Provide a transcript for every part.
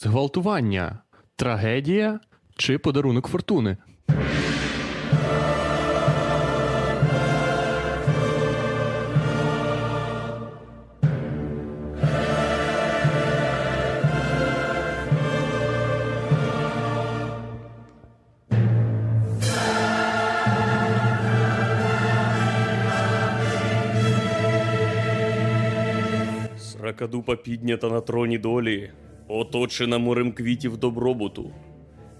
Зґвалтування, трагедія чи подарунок фортуни? Сракадупа піднята на троні долі, оточена морем квітів добробуту.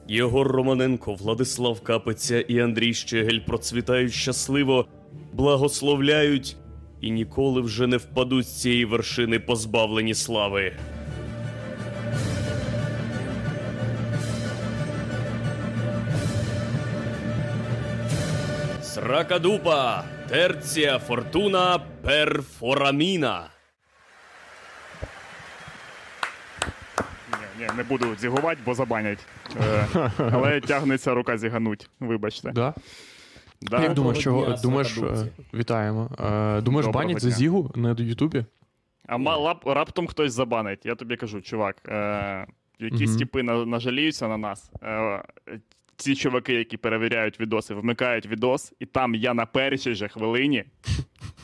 Єгор Романенко, Владислав Капиця і Андрій Щегель процвітають щасливо, благословляють і ніколи вже не впадуть з цієї вершини позбавлені слави. Сракадупа, терція фортуна перфораміна. Ні, не буду зігувати, бо забанять. Е, але тягнеться рука зігануть, вибачте. Да? Да. Як думаєш, чого дня, думаєш, е, вітаємо. Е, Думаєш, Доброго банять за дня. зігу на Ютубі? А ма- лап, раптом хтось забанить. Я тобі кажу, чувак, е, якісь Мгм. типи на, нажаліються на нас. Е, ці чуваки, які перевіряють відоси, вмикають відос, і там я на першій же хвилині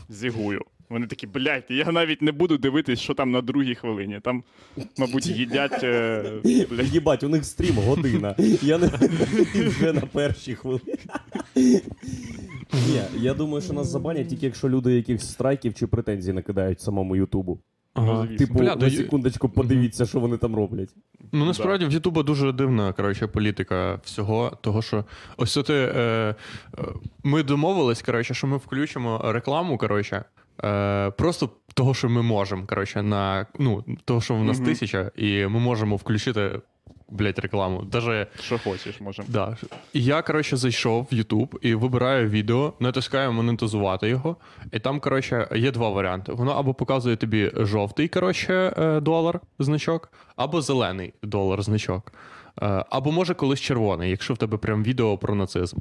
зігую. Вони такі, блядь, я навіть не буду дивитись, що там на другій хвилині. Там, мабуть, їдять. Е, блядь, Єбать, у них стрім година. Я не вже на першій хвилині. Ні, я думаю, що нас забанять тільки якщо люди якихось страйків чи претензій накидають самому Ютубу. Ага. Типу, Бля, на секундочку, подивіться, що вони там роблять. Ну насправді в Ютуба дуже дивна коротше, політика всього, того що ось це. Е, е, ми домовились, коротше, що ми включимо рекламу, коротше, е, просто того, що ми можемо, коротше, на ну, того, що в нас Мгм. тисяча, і ми можемо включити. Блять, рекламу. Даже, що хочеш, можемо. да. Я, коротше, зайшов в YouTube і вибираю відео, натискаю монетизувати його. І там, коротше, є два варіанти. Воно або показує тобі жовтий, коротше, е, долар значок, або зелений долар значок. Е, Або може колись червоний, якщо в тебе прям відео про нацизм.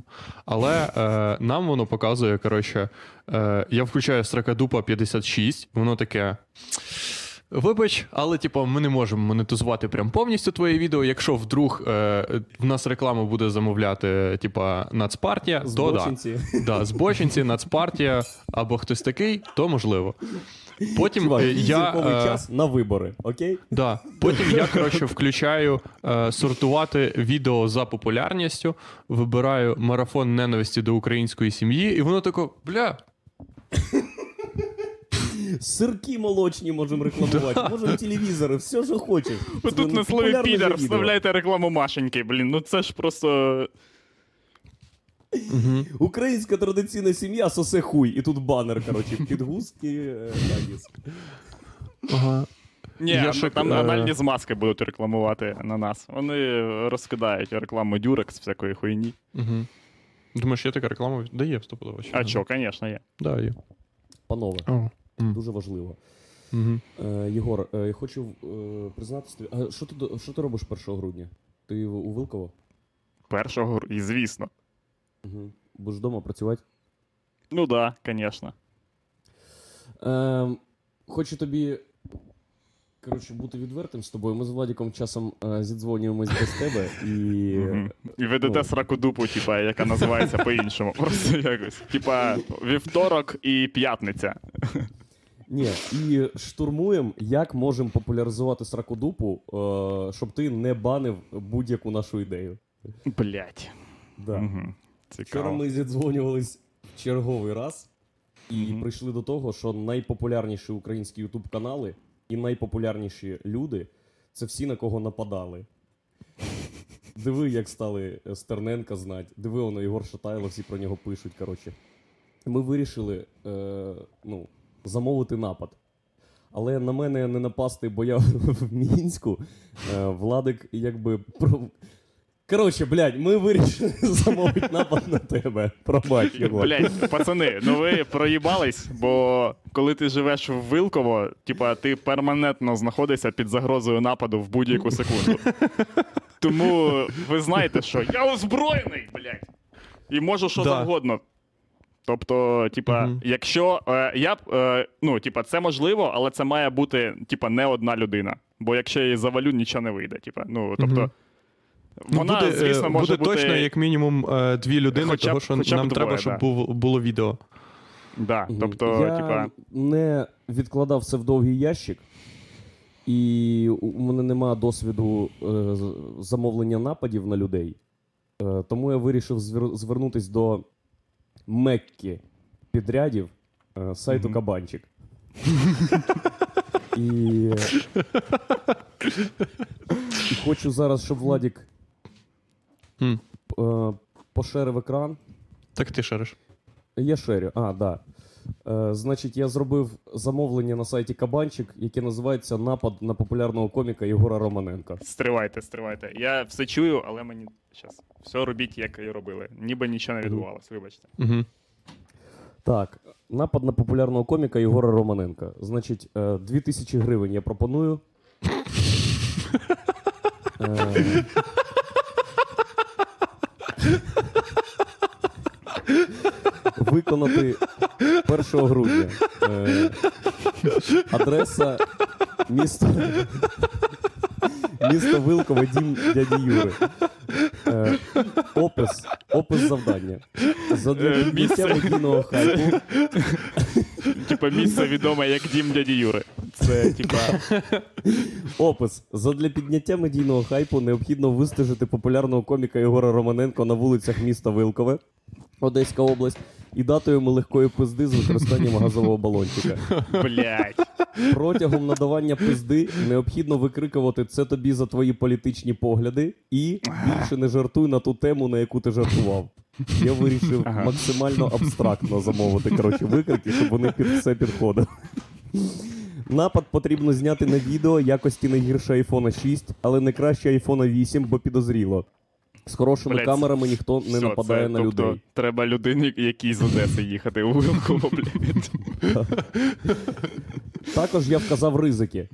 Але е, нам воно показує, коротше, е, я включаю Стракадупа 56, воно таке. Вибач, але типу, ми не можемо монетизувати прям повністю твоє відео. Якщо вдруг е, в нас реклама буде замовляти, типа Нацпартія, то да. Да, збочинці, Нацпартія або хтось такий, то можливо. Потім Чувак, е, я, е, час на вибори, окей? Да. Потім я, коротше, включаю е, сортувати відео за популярністю, вибираю марафон ненависті до української сім'ї, і воно тако, бля, Сирки молочні можемо рекламувати, можемо телевізори, все, що хочеш. Ви тут на слові відео. вставляєте рекламу Машеньки, блін. Ну це ж просто. Українська традиційна сім'я сосе хуй. І тут банер, коротше, підгузки. е, нагіс. ага. Ні, Я ну, там е, анальні змазки будуть рекламувати на нас. Вони розкидають рекламу Дюрекс, всякої хуйні. Угу. Думаєш, є така реклама? Да є, стопудово. А що, звісно, є. Да, є. Панове, О. м. дуже важливо. Угу. Е, Єгор, е, я хочу е, признатися тобі. А що ти, що ти робиш 1 грудня? Ти у Вилково? Першого, гру- і звісно. Угу. Будеш вдома працювати? Ну да, звісно. Е, хочу тобі. Коротше, бути відвертим з тобою. Ми з Владіком часом е, зідзвонюємось без тебе і. І ведете ну. сраку дупу, типа, яка називається по-іншому. Просто якось. Типа, вівторок і п'ятниця. Ні, і штурмуємо, як можемо популяризувати сракодупу, е, щоб ти не банив будь-яку нашу ідею. Блять. Да. Угу. Вчора Цікаво. ми зідзвонювались в черговий раз і Мгм. прийшли до того, що найпопулярніші українські ютуб канали і найпопулярніші люди це всі на кого нападали. Диви, як стали е, Стерненка знати. Диви, воно Єгор Шатайло, всі про нього пишуть. Коротше. Ми вирішили е, ну, замовити напад. Але на мене не напасти, бо я в Мінську. Е, Владик якби про. Коротше, блядь, ми вирішили замовити напад на тебе. Пробач його. Блять, пацани, ну ви проїбались, бо коли ти живеш в Вилково, типа ти перманентно знаходишся під загрозою нападу в будь-яку секунду. Тому ви знаєте, що я озброєний, блять, і можу що Да. завгодно. Тобто, типа, Мгм. якщо е, я б, е, ну, типа, це можливо, але це має бути, типа, не одна людина. Бо якщо я її завалю, нічого не вийде. Типа, ну, тобто. Ну, вона, буде, е, звісно, може буде бути... точно як мінімум е, дві людини, Хоча б- того що хоча б нам треба, двоє, щоб да. був, було відео. Да, тобто, я типа, не відкладав все в довгий ящик, і у мене нема досвіду е, замовлення нападів на людей. Е, тому я вирішив звер- звернутись до Мекки підрядів е, сайту Мгм. Кабанчик. І... і хочу зараз, щоб Владік Хм. е, пошерив екран. Так ти шариш. Я шерю. А, да. Е, значить, я зробив замовлення на сайті Кабанчик, яке називається Напад на популярного коміка Єгора Романенка. стривайте, стривайте. Я все чую, але мені зараз все робіть, як і робили. Ніби нічого не відбувалось, вибачте. Угу. Так, напад на популярного коміка Єгора Романенка. Значить, е, 2000 гривень я пропоную. Е, Виконати 1 грудня. Е, Адреса місто. Місто Вилкове, дім дяді Юри. Е, Опис. Опис завдання. Задля Е, місце. медійного хайпу Типа місце відоме як дім дяді Юри. Це типа. Опис. Задля підняття медійного хайпу необхідно вистежити популярного коміка Єгора Романенко на вулицях міста Вилкове, Одеська область, і дати йому легкої пизди з використанням газового балончика. Блять. Протягом надавання пизди необхідно викрикувати це тобі за твої політичні погляди і більше не жартуй на ту тему, на яку ти жартував. Я вирішив Ага. максимально абстрактно замовити коротше, викрики, щоб вони під все підходили. Напад потрібно зняти на відео якості не гірше iPhone 6, але не краще iPhone 8, бо підозріло. З хорошими Блядь, камерами ніхто не Всьо, нападає це, на тобто, людей. Треба людині, якій з Одеси їхати у Вилково, блядь. Також я вказав ризики.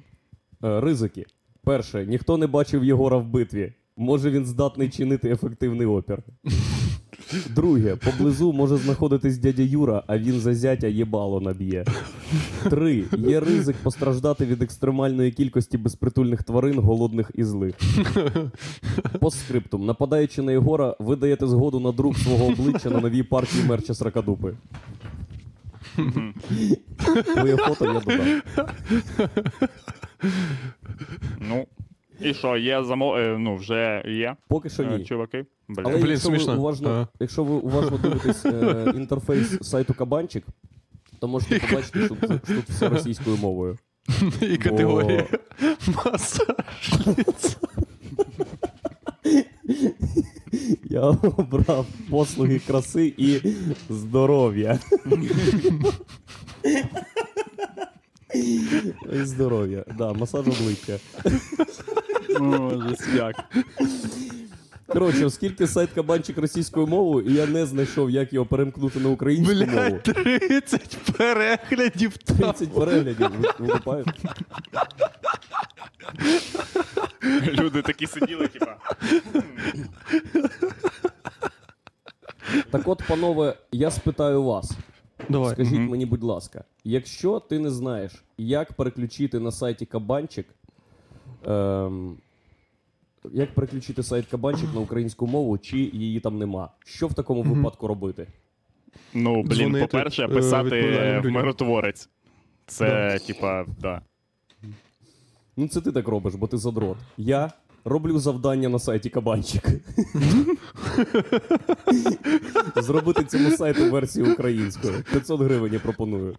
Е, ризики. Перше, ніхто не бачив Єгора в битві. Може він здатний чинити ефективний опір. Друге, поблизу може знаходитись дядя Юра, а він за зятя єбало наб'є. Три. Є ризик постраждати від екстремальної кількості безпритульних тварин, голодних і злих. Постскриптум. Нападаючи на Єгора, ви даєте згоду на друк свого обличчя на новій партії мерча Сракадупи. Твоє фото я додам. Ну. І що, є замов... е, Ну, вже є. Поки що е, ні. Чуваки. Блядь. Але Блін, якщо, ви уважно, Ага. якщо ви уважно дивитесь е, інтерфейс сайту Кабанчик, то можете побачити, що, тут- що тут все російською мовою. І категорія масаж. Я обрав послуги краси і здоров'я. Здоров'я. Да, масаж обличчя. О, жестяк. Коротше, оскільки сайт Кабанчик російською мовою, і я не знайшов, як його перемкнути на українську мову. Блядь, 30 переглядів. 30 переглядів ви- Люди такі сиділи, типа. Так от, панове, я спитаю вас. Давай. Скажіть мені, будь ласка, якщо ти не знаєш, як переключити на сайті Кабанчик, ем, як переключити сайт Кабанчик на українську мову, чи її там нема, що в такому випадку робити? Ну, блін, Дзвонити, по-перше, е, писати відповідальним людям. миротворець. Це, типа, да. Ну, це ти так робиш, бо ти задрот. Я роблю завдання на сайті Кабанчик. Зробити цьому сайту версію українською. 500 гривень я пропоную.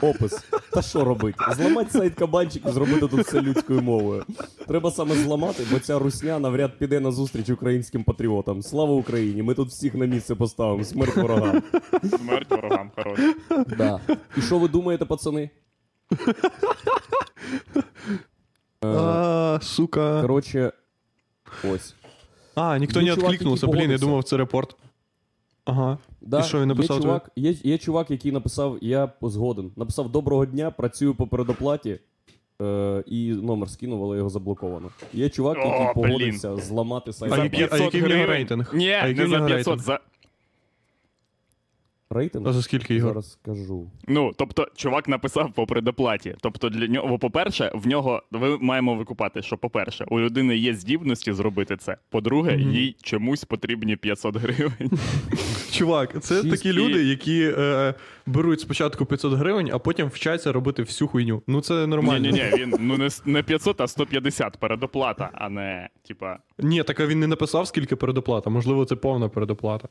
Опис. Та що робити? Зламати сайт Кабанчик і зробити тут все людською мовою. Треба саме зламати, бо ця русня навряд піде на зустріч українським патріотам. Слава Україні! Ми тут всіх на місце поставимо. Смерть ворогам. Смерть ворогам, хорош. Да. І що ви думаєте, пацани? Е, А, сука. Коротше, ось. А, ніхто Є не чувак, відкликнувся, який блін, я погодився. думав, це репорт. Ага. Да, І що він написав Є чувак, є, є чувак, який написав: Я згоден. Написав Доброго дня, працюю по передоплаті. Е, і номер скинув, але його заблоковано. Є чувак, який О, блін. погодився зламати сайт. А За а який в нього гривень. рейтинг? Ні, А який не в за нього 500, рейтинг? за... Рейтинг? А за скільки ігор? Зараз скажу. Ну, тобто, чувак написав по предоплаті. Тобто, для нього, по-перше, в нього ви маємо викупати, що, по-перше, у людини є здібності зробити це. По-друге, Мгм. їй чомусь потрібні 500 гривень. Чувак, це Шість такі і- люди, які е, беруть спочатку 500 гривень, а потім вчаться робити всю хуйню. Ну це нормально. Ні, ні, ні, він ну не, с- не 500, а 150 передоплата, а не типа. Ні, так а він не написав, скільки передоплата. Можливо, це повна передоплата.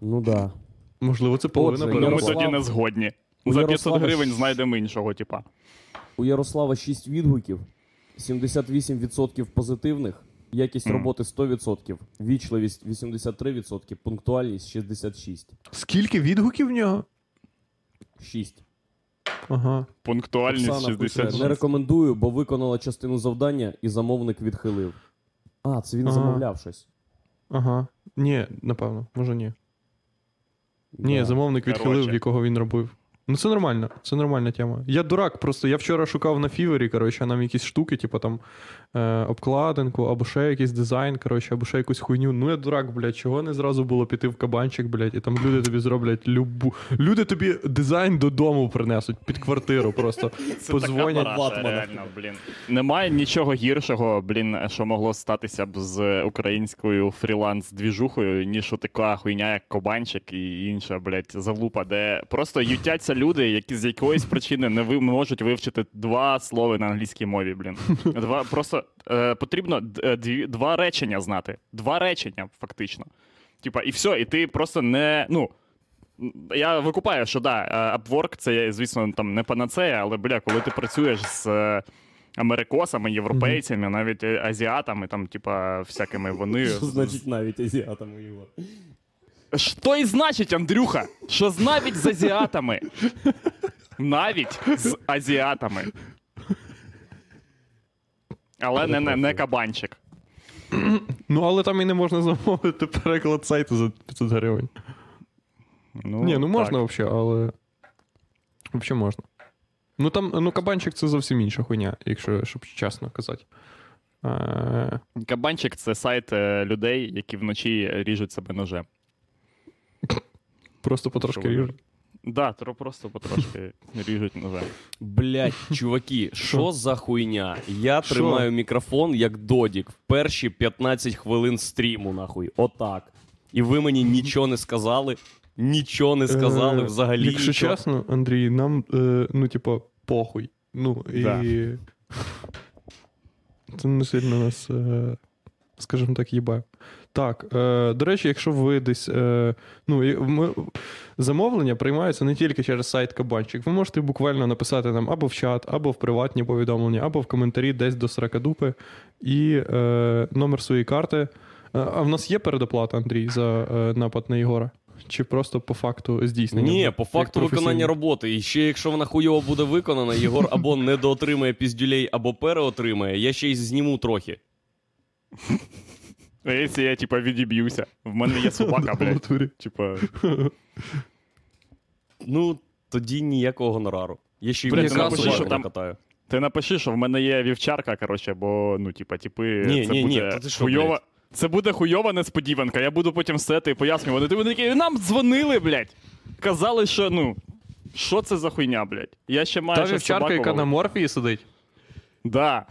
Ну да. Можливо, це половина Отже, Ну, ми тоді не згодні. у За 500 Ярослава гривень знайдемо іншого, типа. У Ярослава 6 відгуків, 78% позитивних, якість Мгм. роботи 100%, вічливість 83%, пунктуальність 66. Скільки відгуків в нього? 6. Ага. Пунктуальність Оксана пише, 66. не рекомендую, бо виконала частину завдання і замовник відхилив. А, це він Ага. замовляв щось. Ага. Ні, напевно, може ні. Ні, замовник відхилив, Короче. якого він робив. Ну, це нормально, це нормальна тема. Я дурак, просто я вчора шукав на фівері, коротше, нам якісь штуки, типу там е, обкладинку, або ще якийсь дизайн, коротше, або ще якусь хуйню. Ну я дурак, блядь, чого не зразу було піти в кабанчик, блядь, і там люди тобі зроблять любу. Люди тобі дизайн додому принесуть під квартиру просто. Це Подзвонять така параша, реально, блін. Немає нічого гіршого, блін, що могло статися б з українською фріланс-двіжухою, ніж така хуйня, як кабанчик і інша, блядь, залупа, де просто ютяться люди, які з якоїсь причини не ви можуть вивчити два слова на англійській мові, блін. Два просто е, потрібно е, дві, два речення знати. Два речення, фактично. Типа, і все, і ти просто не. Ну, я викупаю, що да, е, Upwork це, звісно, там не панацея, але бля, коли ти працюєш з е, америкосами, європейцями, навіть азіатами, там, типа, всякими вони. Що значить навіть азіатами його? Що і значить, Андрюха? Що навіть з азіатами? Навіть з азіатами. Але не, не, не кабанчик. Ну, але там і не можна замовити переклад сайту за 500 гривень. Ну, Ні, ну можна так. взагалі, але. Взагалі можна. Ну там, ну, кабанчик це зовсім інша хуйня, якщо щоб чесно казати. Е, Кабанчик це сайт е, людей, які вночі ріжуть себе ножем. Просто потрошки ріжуть. Да, тро просто потрошки ріжуть ножем. Блять, чуваки, що за хуйня? Я тримаю мікрофон як додік в перші 15 хвилин стріму, нахуй. Отак. І ви мені нічого не сказали. Нічого не сказали Е, взагалі. Якщо нічого. чесно, Андрій, нам, е, ну, типа, похуй. Ну, і. Да. Це не сильно нас, е, скажімо так, їбе. Так, е, до речі, якщо ви десь. Е, ну, ми, замовлення приймаються не тільки через сайт Кабанчик. Ви можете буквально написати нам або в чат, або в приватні повідомлення, або в коментарі десь до Сракадупи і е, номер своєї карти. Е, А в нас є передоплата, Андрій, за е, напад на Єгора? Чи просто по факту здійснення? Ні, по факту виконання роботи. І ще якщо вона хуйово буде виконана, Єгор або недоотримає піздюлей, або переотримає, я ще й зніму трохи. А якщо я, типа, відіб'юся, в мене є собака, блядь. Типа, Ну, тоді ніякого гонорару. Я ще й ти напиши, собаку що там- накатаю. ти напиши, що в мене є вівчарка, коротше, бо, ну, типа, типи, Ні, це ні, ні, буде та ти що, хуйова. блядь? Це буде хуйова несподіванка. Я буду потім сети і пояснювати. Ти вони такі, нам дзвонили, блядь. Казали, що ну. Що це за хуйня, блядь? Я ще маю Та ще вівчарка, собаку, яка на морфії сидить. Да.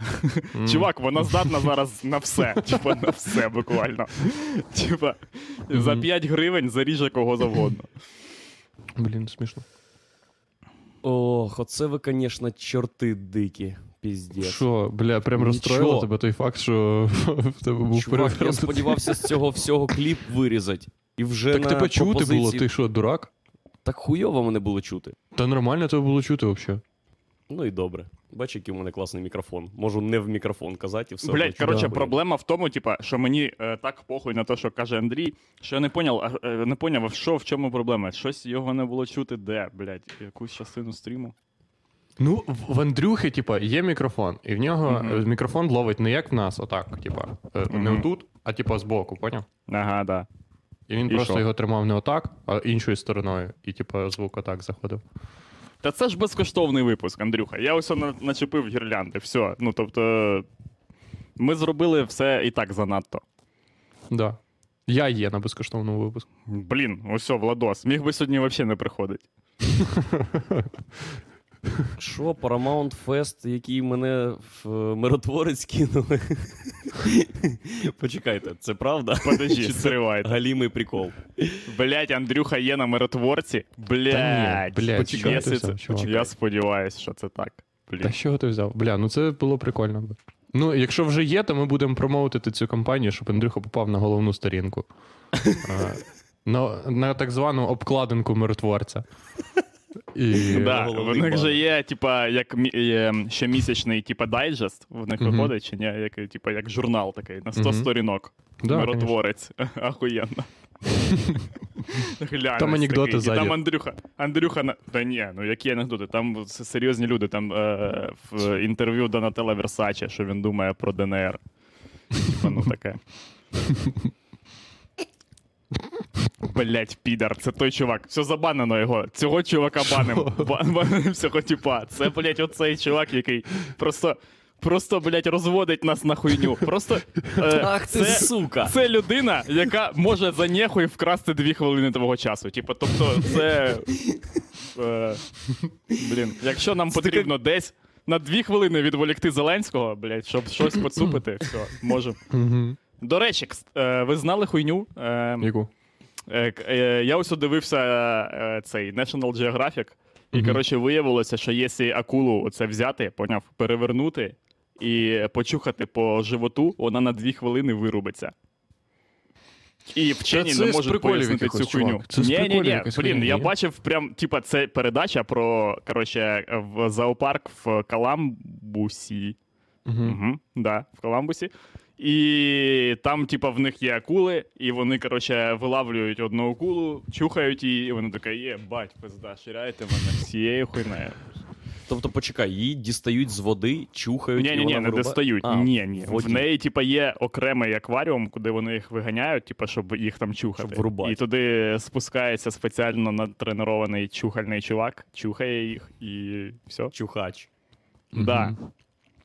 Чувак, вона здатна зараз на все. Типа на все буквально. Типа, за 5 гривень заріже кого завгодно. Блін, смішно. Ох, оце ви, звісно, чорти дикі. Піздець. Що, бля, прям розстроїло тебе той факт, що в тебе був Чувак, я сподівався з цього всього кліп вирізати. І вже Так на тебе чути пропозиції- було, ти що, дурак? Так хуйово мене було чути. Та нормально тебе було чути взагалі. Ну і добре. Бач, який у мене класний мікрофон. Можу не в мікрофон казати і все. Блять, коротше, хуйово. проблема в тому, типа, що мені е, так похуй на те, що каже Андрій, що я не поняв, е, не поняв, що в чому проблема. Щось його не було чути, де, блять, якусь частину стріму. Ну, в Андрюхи, типа, є мікрофон, і в нього е, мікрофон ловить не як в нас, отак, типа, е, не отут, а типа збоку, поняв? Ага, да. І він І просто що? його тримав не отак, а іншою стороною. І, типа, звук отак заходив. Та це ж безкоштовний випуск, Андрюха. Я ось на- начепив гірлянди. Все. Ну тобто, ми зробили все і так занадто. Да. Я є на безкоштовному випуску. Блін, ось Владос. Міг би сьогодні взагалі не приходити. Що, Paramount Fest, який мене в е, миротворець кинули? Почекайте, це правда? Подожди, Чи це галімий прикол? Блять, Андрюха є на миротворці. Блять. Що? Я сподіваюся, що це так. Блін. Та чого ти взяв? Бля, ну це було прикольно. Ну, якщо вже є, то ми будемо промоутити цю кампанію, щоб Андрюха попав на головну сторінку. А, на, на так звану обкладинку миротворця. І... Да, в них же є, типа, як щомісячний, типа, дайджест, в них Мгм. виходить, чи ні, як, типа, як журнал такий, на 100 Мгм. сторінок. Да, Миротворець. Ахуєнно. Глянь, Там анекдоти такий. І. Там Андрюха. Андрюха на. Та ні, ну які анекдоти? Там серйозні люди. Там е, в інтерв'ю Донателла Версаче, що він думає про ДНР. Типа, ну таке. Блять, підар, це той чувак. Все забанено його. Цього чувака баним. Баним цього типа. Це, блять, оцей чувак, який просто. Просто, блять, розводить нас на хуйню. Просто. Е, Ах ти це- сука! це людина, яка може за нехуй вкрасти дві хвилини твого часу. Типу, тобто, це. Е, блін, якщо нам потрібно десь на дві хвилини відволікти Зеленського, блядь, щоб щось поцупити, все, можемо. Угу. До речі, е, ви знали хуйню? Е, Яку? Е, е, я ось дивився е, цей National Geographic, і, Мгм. коротше, виявилося, що якщо акулу оце взяти, поняв, перевернути і почухати по животу, вона на дві хвилини вирубиться. І вчені це не можуть пояснити цю хуйню. чувак. Це з ні, ні, приколів ні, блін, я бачив прям, типа, це передача про коротше, в зоопарк в Каламбусі. Угу. Угу, да, в Коламбусі. І там, типа, в них є акули, і вони, коротше, вилавлюють одну акулу, чухають її, і вона така, є, бать, пизда, ширяйте мене всією хуйнею. Тобто, почекай, її дістають з води, чухають. Ні, ні, ні, не вирубає? достають. А, ні, ні. в В неї, типа, є окремий акваріум, куди вони їх виганяють, типа, щоб їх там чухати. Щоб. І туди спускається спеціально натренований чухальний чувак, чухає їх і все. Чухач. Да.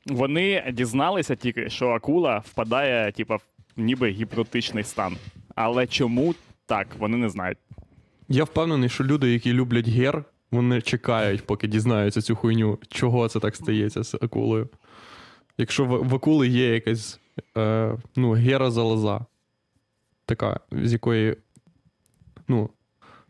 Вони дізналися тільки, що акула впадає, типа, в ніби гіпнотичний стан. Але чому так, вони не знають. Я впевнений, що люди, які люблять гер, вони чекають, поки дізнаються цю хуйню, чого це так стається з акулою. Якщо в, в акули є якась е, ну, гера залоза, така, з якої. Ну,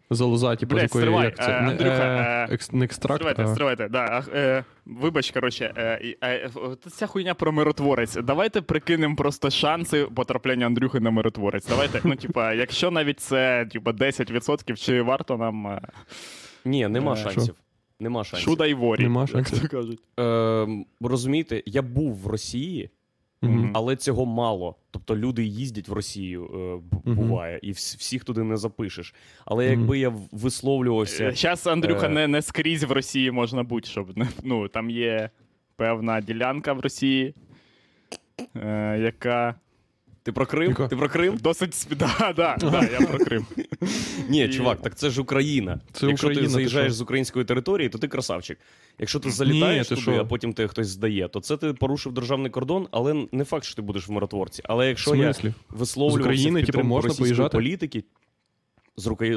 залоза, типу, з Блядь, якої стривай, як це? е, не, Андрюха, е, е, не екстракт, Стривайте, а... стривайте. Да, е, вибач, коротше, е, е, ця хуйня про миротворець. Давайте прикинемо просто шанси потрапляння Андрюхи на миротворець. Давайте, ну, типа, якщо навіть це типа 10%, чи варто нам е, Ні, нема Е, шансів. Нема шансів. шуда й ворі. Нема як шансів. то кажуть. Ем, розумієте, я був в Росії, Мгм. але цього мало. Тобто люди їздять в Росію, е, буває, і вс- всіх туди не запишеш. Але Мгм. якби я висловлювався. Зараз Андрюха Е. не, не скрізь в Росії можна бути, щоб не- ну, там є певна ділянка в Росії, е, яка Ти про Крим? Ти про Крим? досить сп- да, да, да, я про Крим. Ні, чувак, так це ж Україна. Це Якщо Україна, ти ти заїжджаєш з української території, то ти красавчик. Якщо ти залітаєш ти туди, а потім тебе хтось здає, то це ти порушив державний кордон, але не факт, що ти будеш в миротворці. Але якщо я висловлювався З України, в типу, підтримку можна російської поїжджати? політики,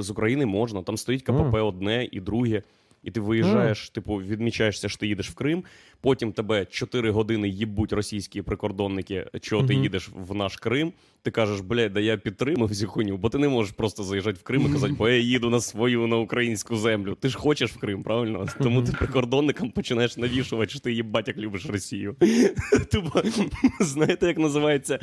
з України можна. Там стоїть КПП одне і друге. І ти виїжджаєш, типу, відмічаєшся, що ти їдеш в Крим. Потім тебе 4 години їбуть російські прикордонники, чого ти їдеш в наш Крим. Ти кажеш, блядь, да я підтримав цю хуйню, бо ти не можеш просто заїжджати в Крим і казати, бо я їду на свою на українську землю. Ти ж хочеш в Крим, правильно? Тому ти прикордонникам починаєш навішувати, що ти їбать, як любиш Росію. Тупо, знаєте, як називається?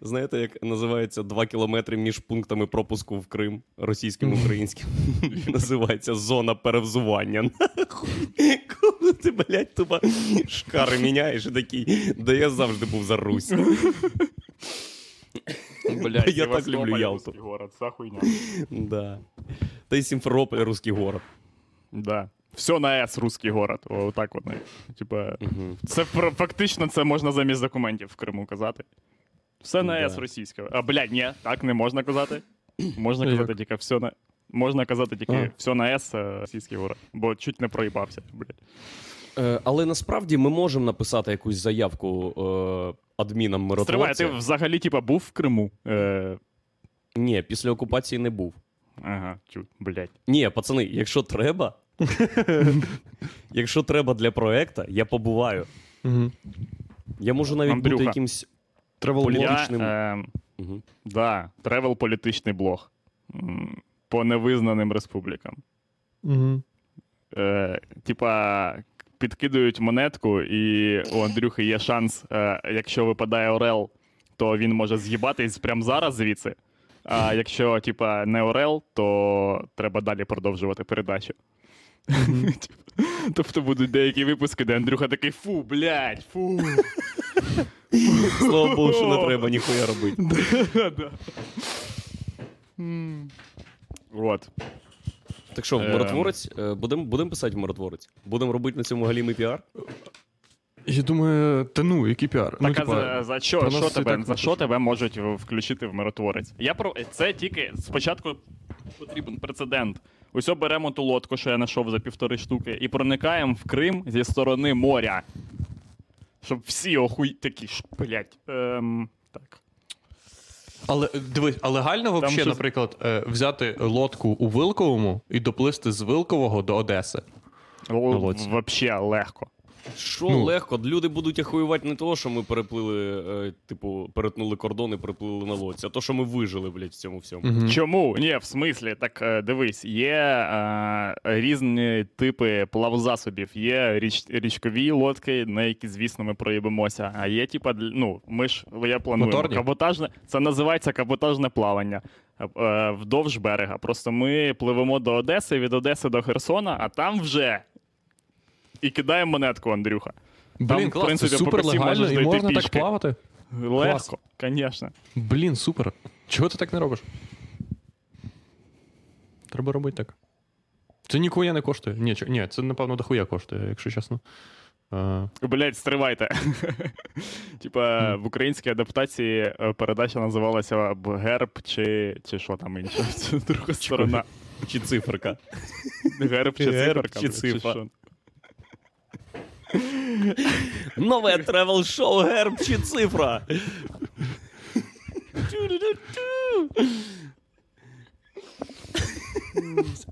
Знаєте, як називається два кілометри між пунктами пропуску в Крим російським і українським? Називається зона перевзування. Нахуй. Коли ти, блядь, тупо шкари міняєш і такий, да я завжди був за Русь. Блядь, Я так люблю Ялту. город, ця хуйня. Да. Та й Сімферополь, русський город. Да. Все на С русський город. О, так вони. Типа, Угу. це фактично це можна замість документів в Криму казати. Все на Да. С російське. А, блядь, ні, так не можна казати. Можна казати тільки все на. Можна казати тільки А. все на С е, російський город. Бо чуть не проїбався. Блядь. Е, але насправді ми можемо написати якусь заявку е, адмінам Стривай, ти взагалі типа був в Криму. Е, Ні, після окупації не був. Ага, чу, блядь. Ні, пацани, якщо треба. якщо треба для проекта, я побуваю. Угу. Я можу навіть Андрюха. бути якимсь. Travel Полі- blog. Я, Політичним. е, Угу. да, travel політичний блог. По невизнаним республікам. Угу. Е, типа, підкидують монетку, і у Андрюхи є шанс, е, якщо випадає Орел, то він може з'їбатись прямо зараз звідси. А якщо, типа, не Орел, то треба далі продовжувати передачу. Тобто будуть деякі випуски, де Андрюха такий фу, блядь, фу. Слава Богу, що не треба ніхуя робити. От. Так що, в Ем. миротворець? Будемо будем писати в миротворець? Будемо робити на цьому галімий піар? Я думаю, та ну, який піар. ну, Так, а за, за що, що тебе, так за що тебе можуть включити в миротворець? Я про це тільки спочатку потрібен прецедент. Усьо беремо ту лодку, що я знайшов за півтори штуки, і проникаємо в Крим зі сторони моря. Щоб всі охуй такі ж, блять. Ем, так. Але дивись, а легально взагалі, щось- наприклад, е, взяти лодку у Вилковому і доплисти з Вилкового до Одеси. лодці. Вообще легко. Що Ну. легко? Люди будуть ахуювати не того, що ми переплили, е, типу, перетнули кордон і переплили на лодці, а то, що ми вижили, блядь, в цьому всьому. Мгм. Чому? Ні, в смислі, так е, дивись, є е, різні типи плавзасобів. Є річ, річкові лодки, на які, звісно, ми проїбемося. А є, типа, ну, ми ж я планую Моторні? каботажне. Це називається каботажне плавання. е, Вдовж берега. Просто ми пливемо до Одеси, від Одеси до Херсона, а там вже і кидаємо монетку, Андрюха. Блін, Там, в принципі, це супер легально і можна так плавати. Легко, звісно. Блін, супер. Чого ти так не робиш? Треба робити так. Це ніхуя не коштує. Ні, ні, це, напевно, дохуя коштує, якщо чесно. Е, Блять, стривайте. Типа в українській адаптації е, передача називалася б Герб чи, чи що там інше. Це друга сторона. Чи циферка? Герб чи циферка. чи цифра. Нове travel шоу герб чи цифра.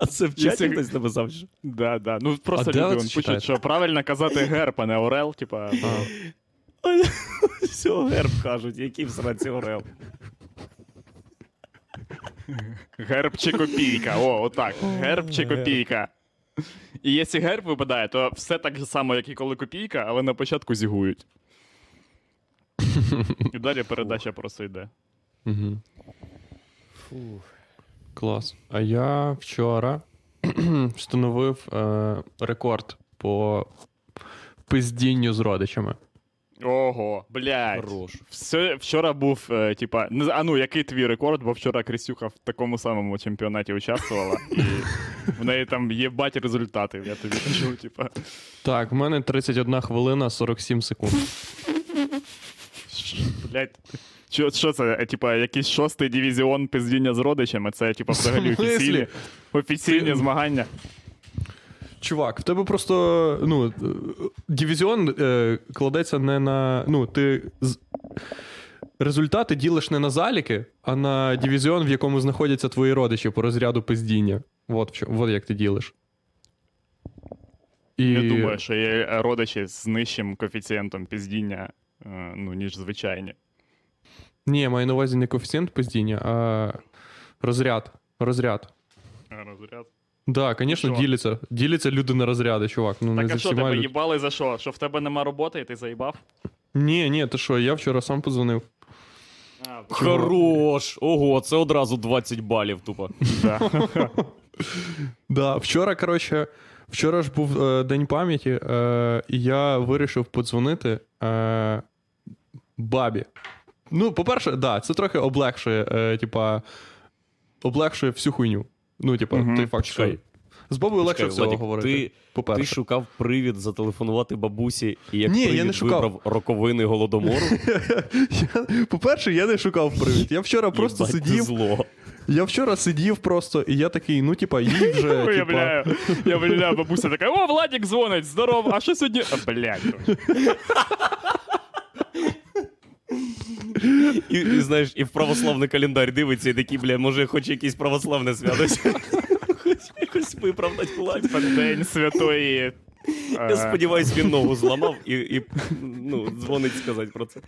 А це в чаті хтось написав? що? Да, да. Ну просто люди ви пишуть, що правильно казати герб, а не орел, типа. Все, герб кажуть, який в сраці орел. Герб чи копійка. О, отак. Герб чи копійка. І якщо герб випадає, то все так же само, як і коли копійка, але на початку зігують. І далі передача просто йде. Угу. Клас. А я вчора встановив е, рекорд по пиздінню з родичами. Ого, блядь. Хорош. Все, вчора був, е, типа, не а ну, який твій рекорд, бо вчора Крисюха в такому самому чемпіонаті участвувала, і в неї там є бать результати, я тобі кажу, типа. Так, в мене 31 хвилина 47 секунд. Блядь. Що, що це? е, Типа, якийсь шостий дивізіон пиздіння з родичами? Це, типа, взагалі офіційні, офіційні Ти- змагання. Чувак, в тебе просто ну, е, дивізіон е, кладеться не на. Ну, ти з... результати ділиш не на заліки, а на дивізіон, в якому знаходяться твої родичі по розряду пиздіння. От, в чо- от як ти ділиш. І... Я думаю, що є родичі з нижчим коефіцієнтом пиздіння, е, ну, ніж звичайні. Ні, маю на увазі не коефіцієнт пиздіння, а розряд. Розряд. Е, Розряд. Да, звісно, Що? діляться. Діляться люди на розряди, чувак. Ну, Так за а що, тебе люд- їбали за що? Що в тебе нема роботи і ти заїбав? Ні, ні, ти що, я вчора сам подзвонив. А, Хорош! Ого, це одразу 20 балів тупо. да. Да, вчора, коротше, вчора ж був е, День пам'яті, е, і я вирішив подзвонити е, бабі. Ну, по-перше, да, це трохи облегшує, типа, облегшує всю хуйню. Ну, типа, Мгм. той факт, що. З бабою легше всього Владік, говорити. Ти, ти шукав привід зателефонувати бабусі і як Ні, я не шукав. вибрав роковини голодомору. Я, по-перше, я не шукав привід. Я вчора просто Єбать, сидів. зло. Я вчора сидів просто, і я такий, ну, типа, їй вже. Уявляю. Я уявляю, бабуся така, о, Владик дзвонить, здорово, а що сьогодні? А, блядь. І, і знаєш, і в православний календар дивиться, і такий, бля, може, хоч якесь православне свято. Хоч якось виправдать. Типа День святої. Я е, сподіваюсь, він ногу зламав і, і ну, дзвонить сказати про це.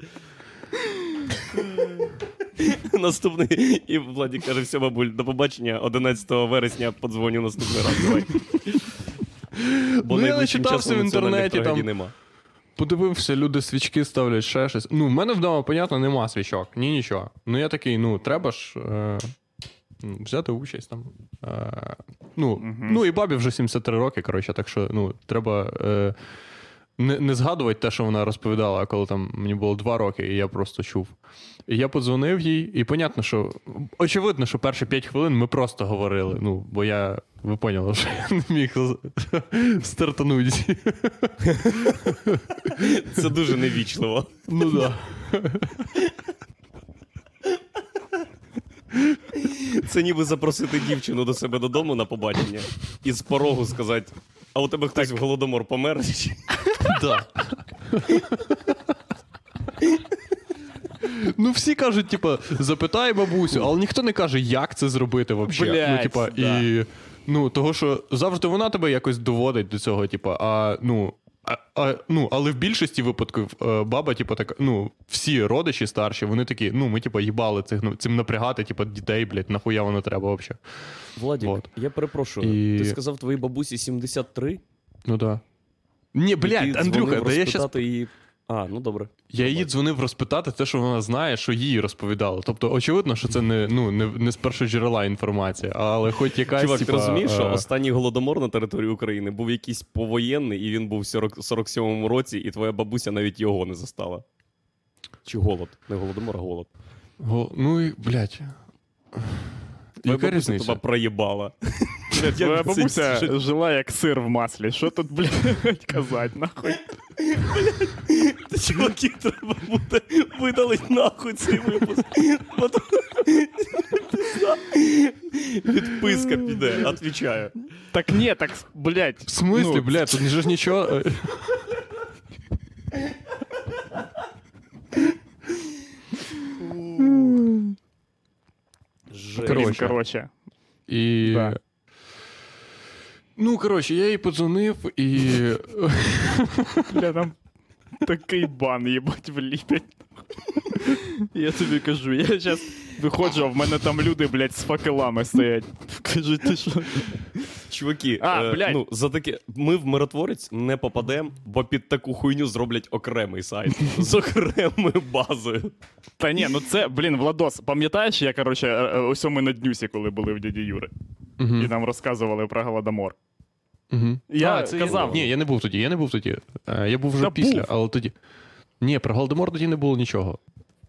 Наступний. І Владі каже: все, бабуль, до побачення 11 вересня подзвоню наступний раз. Давай. Бо Ну, я начитався часом в інтернеті, там- нема. Подивився, люди свічки ставлять ще щось. Ну, в мене вдома, понятно, нема свічок, ні нічого. Ну я такий, ну, треба ж е, взяти участь там. Е, ну, Мгм. ну і бабі вже 73 роки, коротше, так що ну, треба е, не, не згадувати те, що вона розповідала, коли там мені було 2 роки, і я просто чув. І я подзвонив їй, і понятно, що очевидно, що перші 5 хвилин ми просто говорили. Ну, бо я, ви поняли, що я не міг стартанути. Це дуже невічливо. Ну да. Це ніби запросити дівчину до себе додому на побачення і з порогу сказати: а у тебе хтось в голодомор помер? Да. Ну, всі кажуть, типа, запитай бабусю, але ніхто не каже, як це зробити взагалі. Ну, типа, да. і, ну, того, що завжди вона тебе якось доводить до цього, типа, а ну. А, а, ну, але в більшості випадків е, баба, типу, така, ну, всі родичі старші, вони такі, ну, ми, типу, їбали цих, ну, цим напрягати, типу, дітей, блядь, нахуя воно треба взагалі. Владік, Вот. я перепрошую. І- Ти сказав твоїй бабусі 73? Ну да. Ні, блядь, Андрюха, да я щас її. А, ну добре. Я її дзвонив розпитати те, що вона знає, що їй розповідали. Тобто, очевидно, що це не, ну, не, не з першого джерела інформація, але хоч якась. Чувак, типа, ти розумієш, що е, останній голодомор на території України був якийсь повоєнний, і він був в 40, 47-му році, і твоя бабуся навіть його не застала. Чи голод? Не голодомор, а голод. го- Ну і, блядь. Твоя бабуся тебе проїбала. Блядь, Твоя бабуся жила як сир в маслі. Що тут, блядь, казати, нахуй? Та чуваки, треба буде видалить нахуй цей випуск. Відписка піде, отвічаю. Так ні, так, блядь. В смислі, ну, блядь, тут же ж нічого. Жесть. Блін, коротше. коротше. І. Да. Ну, коротше, я їй подзвонив і. Бля, там такий бан, їбать, вліпить. Я тобі кажу, я зараз виходжу, а в мене там люди, блядь, з факелами стоять. Кажуть, ти що? Чуваки, А, е, блядь. ну, за таке, ми в миротворець не попадемо, бо під таку хуйню зроблять окремий сайт з окремою базою. Та ні, ну це, блін, Владос, пам'ятаєш, я, коротше, е, е, ось ми на днюсі, коли були в дяді Юри, і Угу. нам розказували про Голодомор. Угу. Я а, це казав. Я... Ні, я не був тоді, я не був тоді. Е, Я був вже Та після, був. але тоді. Ні, про Голодомор тоді не було нічого.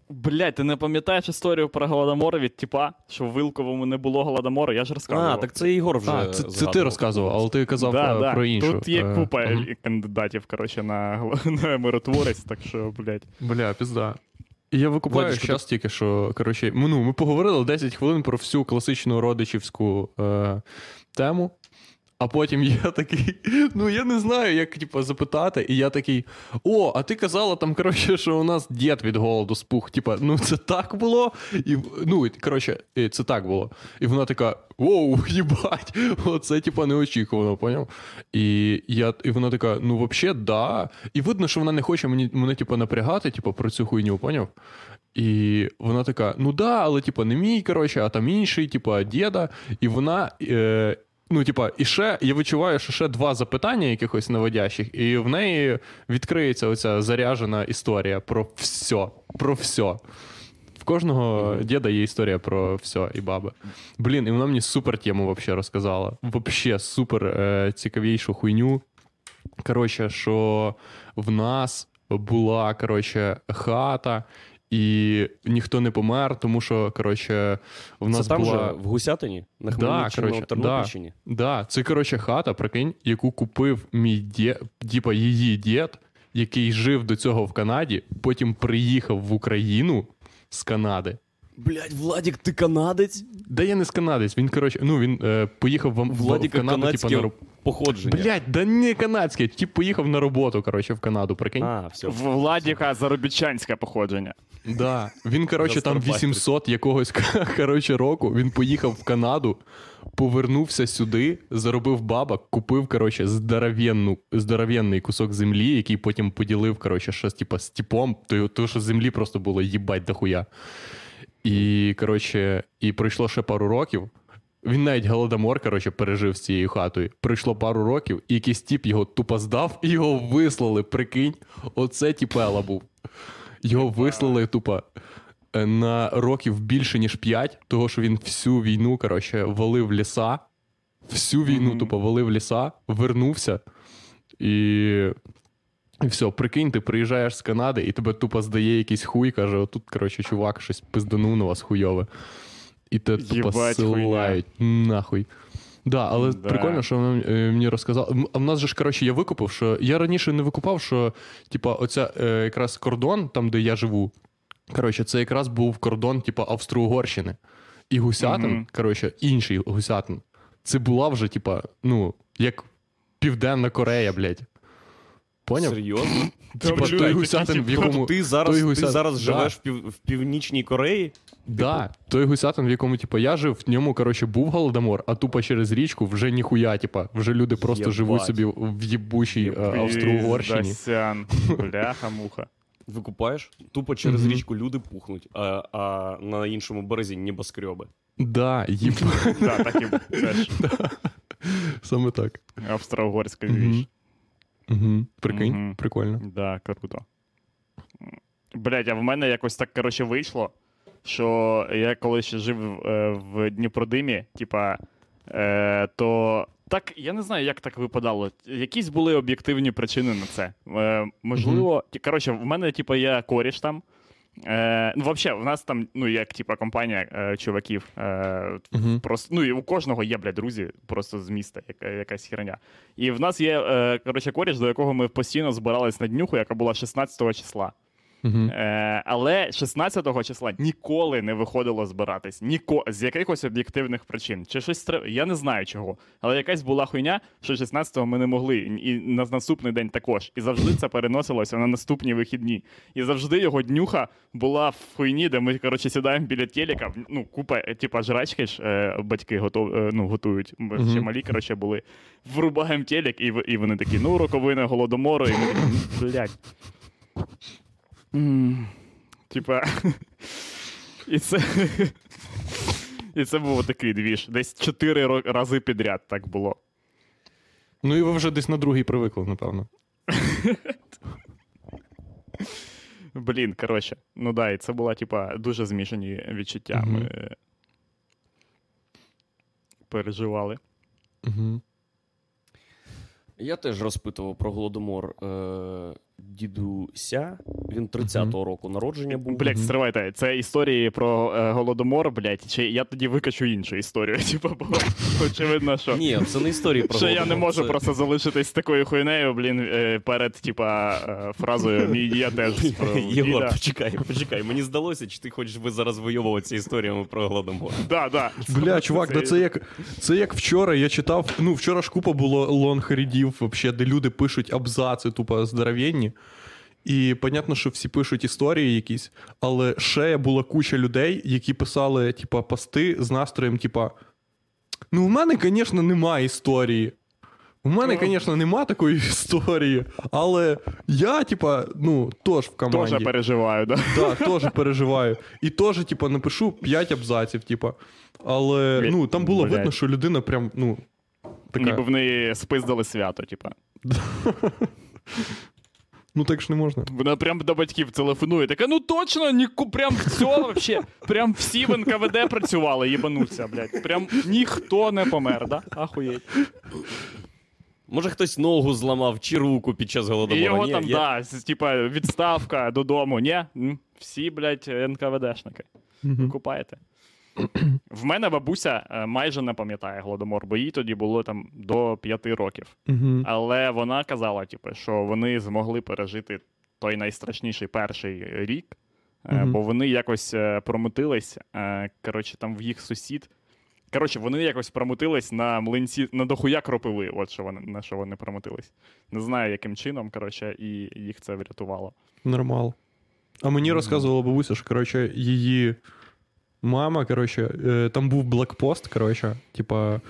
Блядь, ти не пам'ятаєш історію про Голодомор від типа, що в Вилковому не було Голодомору, я ж розказував. А, так це Ігор вже. А, це, це ти розказував, але ти казав да, да. про іншу. Тут є Е, купа мгм. кандидатів, коротше, на, на миротворець, так що, блядь. Бля, пізда. Я викупаю Владічко, зараз тільки, що коротше, ми, ну, ми поговорили 10 хвилин про всю класичну родичівську е, тему. А потім я такий, ну я не знаю, як типу, запитати. І я такий: о, а ти казала там, коротше, що у нас дід від голоду спух. Типа, ну це так було. І, ну, коротше, це так було. І вона така: воу, їбать, оце типа неочікувано, поняв? І, я, і вона така: ну, взагалі, да. І видно, що вона не хоче мені, мене, типу, напрягати, типу, про цю хуйню, поняв? І вона така: ну да, але типу, не мій, коротше, а там інший, типу, діда. І вона. Е, Ну, типа, і ще я відчуваю, що ще два запитання якихось наводящих, і в неї відкриється оця заряжена історія про все. Про все. В кожного діда є історія про все і баби. Блін, і вона мені супер тему вообще розказала. Вообще супер е, цікавішу хуйню. Коротше, що в нас була коротше, хата, і ніхто не помер, тому що коротше, в нас Це там була. же в Гусятині, на Хмельниччині, коротше, на Тернопільщині. Да, це коротше хата, прикинь, яку купив мій дід, типа її дід, який жив до цього в Канаді, потім приїхав в Україну з Канади Блять, Владік, ти канадець? Да я не з канадець, він, коротше, ну він е, поїхав в, в, в Канаду, типа, на. Походження. Блять, да не канадське, тип поїхав на роботу, коротше, в Канаду, прикинь. А, все. В Владіка заробітчанське походження. Да. Він, коротше, там Гастарбайтер. 800 якогось коротше, року. Він поїхав в Канаду, повернувся сюди, заробив бабок, купив, коротше, здоровенний кусок землі, який потім поділив, коротше, ще типа, з типом, то, то, що землі просто було їбать дохуя. І, коротше, і пройшло ще пару років. Він навіть голодомор, коротше, пережив з цією хатою. Пройшло пару років, і якийсь тіп його тупо здав, і його вислали. Прикинь, оце тіпела був. Його вислали тупо е, на років більше, ніж 5, того що він всю війну, коротше, валив ліса. Всю війну тупо валив ліса, вернувся. І. І все, прикинь, ти приїжджаєш з Канади, і тебе тупо здає якийсь хуй, каже: отут, коротше, чувак, щось пизданув на вас хуйове. І те тупо Єбать, силають нахуй. Да, але Да. прикольно, що вона е, мені розказала. А в нас же ж, коротше, я викупив, що я раніше не викупав, що, типа, оця е, якраз кордон, там, де я живу, коротше, це якраз був кордон, типа, Австро-Угорщини. І гусятин, Мгм. коротше, інший гусятин. Це була вже, типа, ну, як Південна Корея, блядь. Поняв? Серйозно? Типа той гусятин, в якому. Тобто ти зараз, той ти зараз Да. живеш в, пів, в північній Кореї? Да, той гусятин, в якому, типа, я жив, в ньому, коротше, був голодомор, а тупо через річку вже ніхуя, типа, вже люди просто Єбать. живуть собі в їбучій е, Австро-Угорщині. Бляха, муха. Викупаєш? Тупо через річку люди пухнуть, а, а на іншому березі небоскреби. Да, їб... Да, так і саме так. австро-угорська віч. Угу. Прикинь, угу. прикольно. Да, круто. Блять, а в мене якось так, коротше, вийшло, що я коли ще жив е, в Дніпродимі, типа, е, то так, я не знаю, як так випадало. Якісь були об'єктивні причини на це. Е, можливо, ті- коротше, в мене, типа, є коріш там. Е, ну, взагалі, в нас там, ну, як типа компанія е, чуваків. Е, Угу. Просто, ну і у кожного є, блядь, друзі, просто з міста, яка, якась херня. І в нас є, е, коротше, коріш, до якого ми постійно збирались на днюху, яка була 16 числа. Е, але 16 числа ніколи не виходило збиратись. Ніко... З якихось об'єктивних причин. Чи щось треба. Я не знаю чого. Але якась була хуйня, що 16-го ми не могли. І на наступний день також. І завжди це переносилося на наступні вихідні. І завжди його днюха була в хуйні, де ми, коротше, сідаємо біля телека. Ну, купа, е, типа, жрачки ж е, батьки готов... е, ну, готують. Ми ще малі, коротше, були. Врубаємо телек, і, і вони такі, ну, роковина голодомору, і ми такі, «Ну, блядь. М, Типа. І це. І це був такий двіж. Десь чотири рази підряд так було. Ну і ви вже десь на другий привикли, напевно. Блін, коротше. Ну да, і це була, типа, дуже змішані відчуття. Ми е, переживали. Угу. Я теж розпитував про голодомор е, дідуся. Він 30-го року народження був. Блять, стривайте, це історії про е, голодомор, блять, чи я тоді викачу іншу історію. Типа, бо очевидно, що. Ні, це не історія про Що я не можу це... просто залишитись такою хуйнею, блін, е, перед, типа, е, фразою Мій я теж про Єгор, діда». почекай, почекай. Мені здалося, чи ти хочеш ви зараз вийовуватися історіями про голодомор. Да, да. Бля, чувак, да це як, це як вчора я читав. Ну, вчора ж купа було лонгрідів, де люди пишуть абзаци, тупо здоровенні. І понятно, що всі пишуть історії якісь, але ще була куча людей, які писали, типа, пости з настроєм, типа. Ну, в мене, звісно, немає історії. У мене, звісно, нема такої історії, але я, типа, ну, теж в команді. Тоже переживаю, да. Да, теж переживаю. І теж, типа, напишу 5 абзаців, типа. Але ну, там було блядь. видно, що людина прям, ну. Така, Ніби в неї спиздили свято, типа. Ну так ж не можна. Вона прям до батьків телефонує. Така, ну точно, ніку, прям все вообще. Прям всі в НКВД працювали, їбануться, блядь. Прям ніхто не помер, да? Ахуєть. Може, хтось ногу зламав чи руку під час І голодомору. його Ні, там, я- да, типа, відставка додому. Ні? Всі, блядь, НКВДшники. Ви купаєте. В мене бабуся е, майже не пам'ятає голодомор, бо їй тоді було там до п'яти років. Угу. Але вона казала, типу, що вони змогли пережити той найстрашніший перший рік Мгм. Бо вони якось е, промутились. е, Коротше, там в їх сусід. Коротше, вони якось промутились на млинці, на дохуя кропиви. От що вони, на що вони промутились. Не знаю, яким чином, коротше, і їх це врятувало. Нормал. А мені розказувала бабуся, що коротше, її мама, коротше, е, там був блекпост, коротше, типа.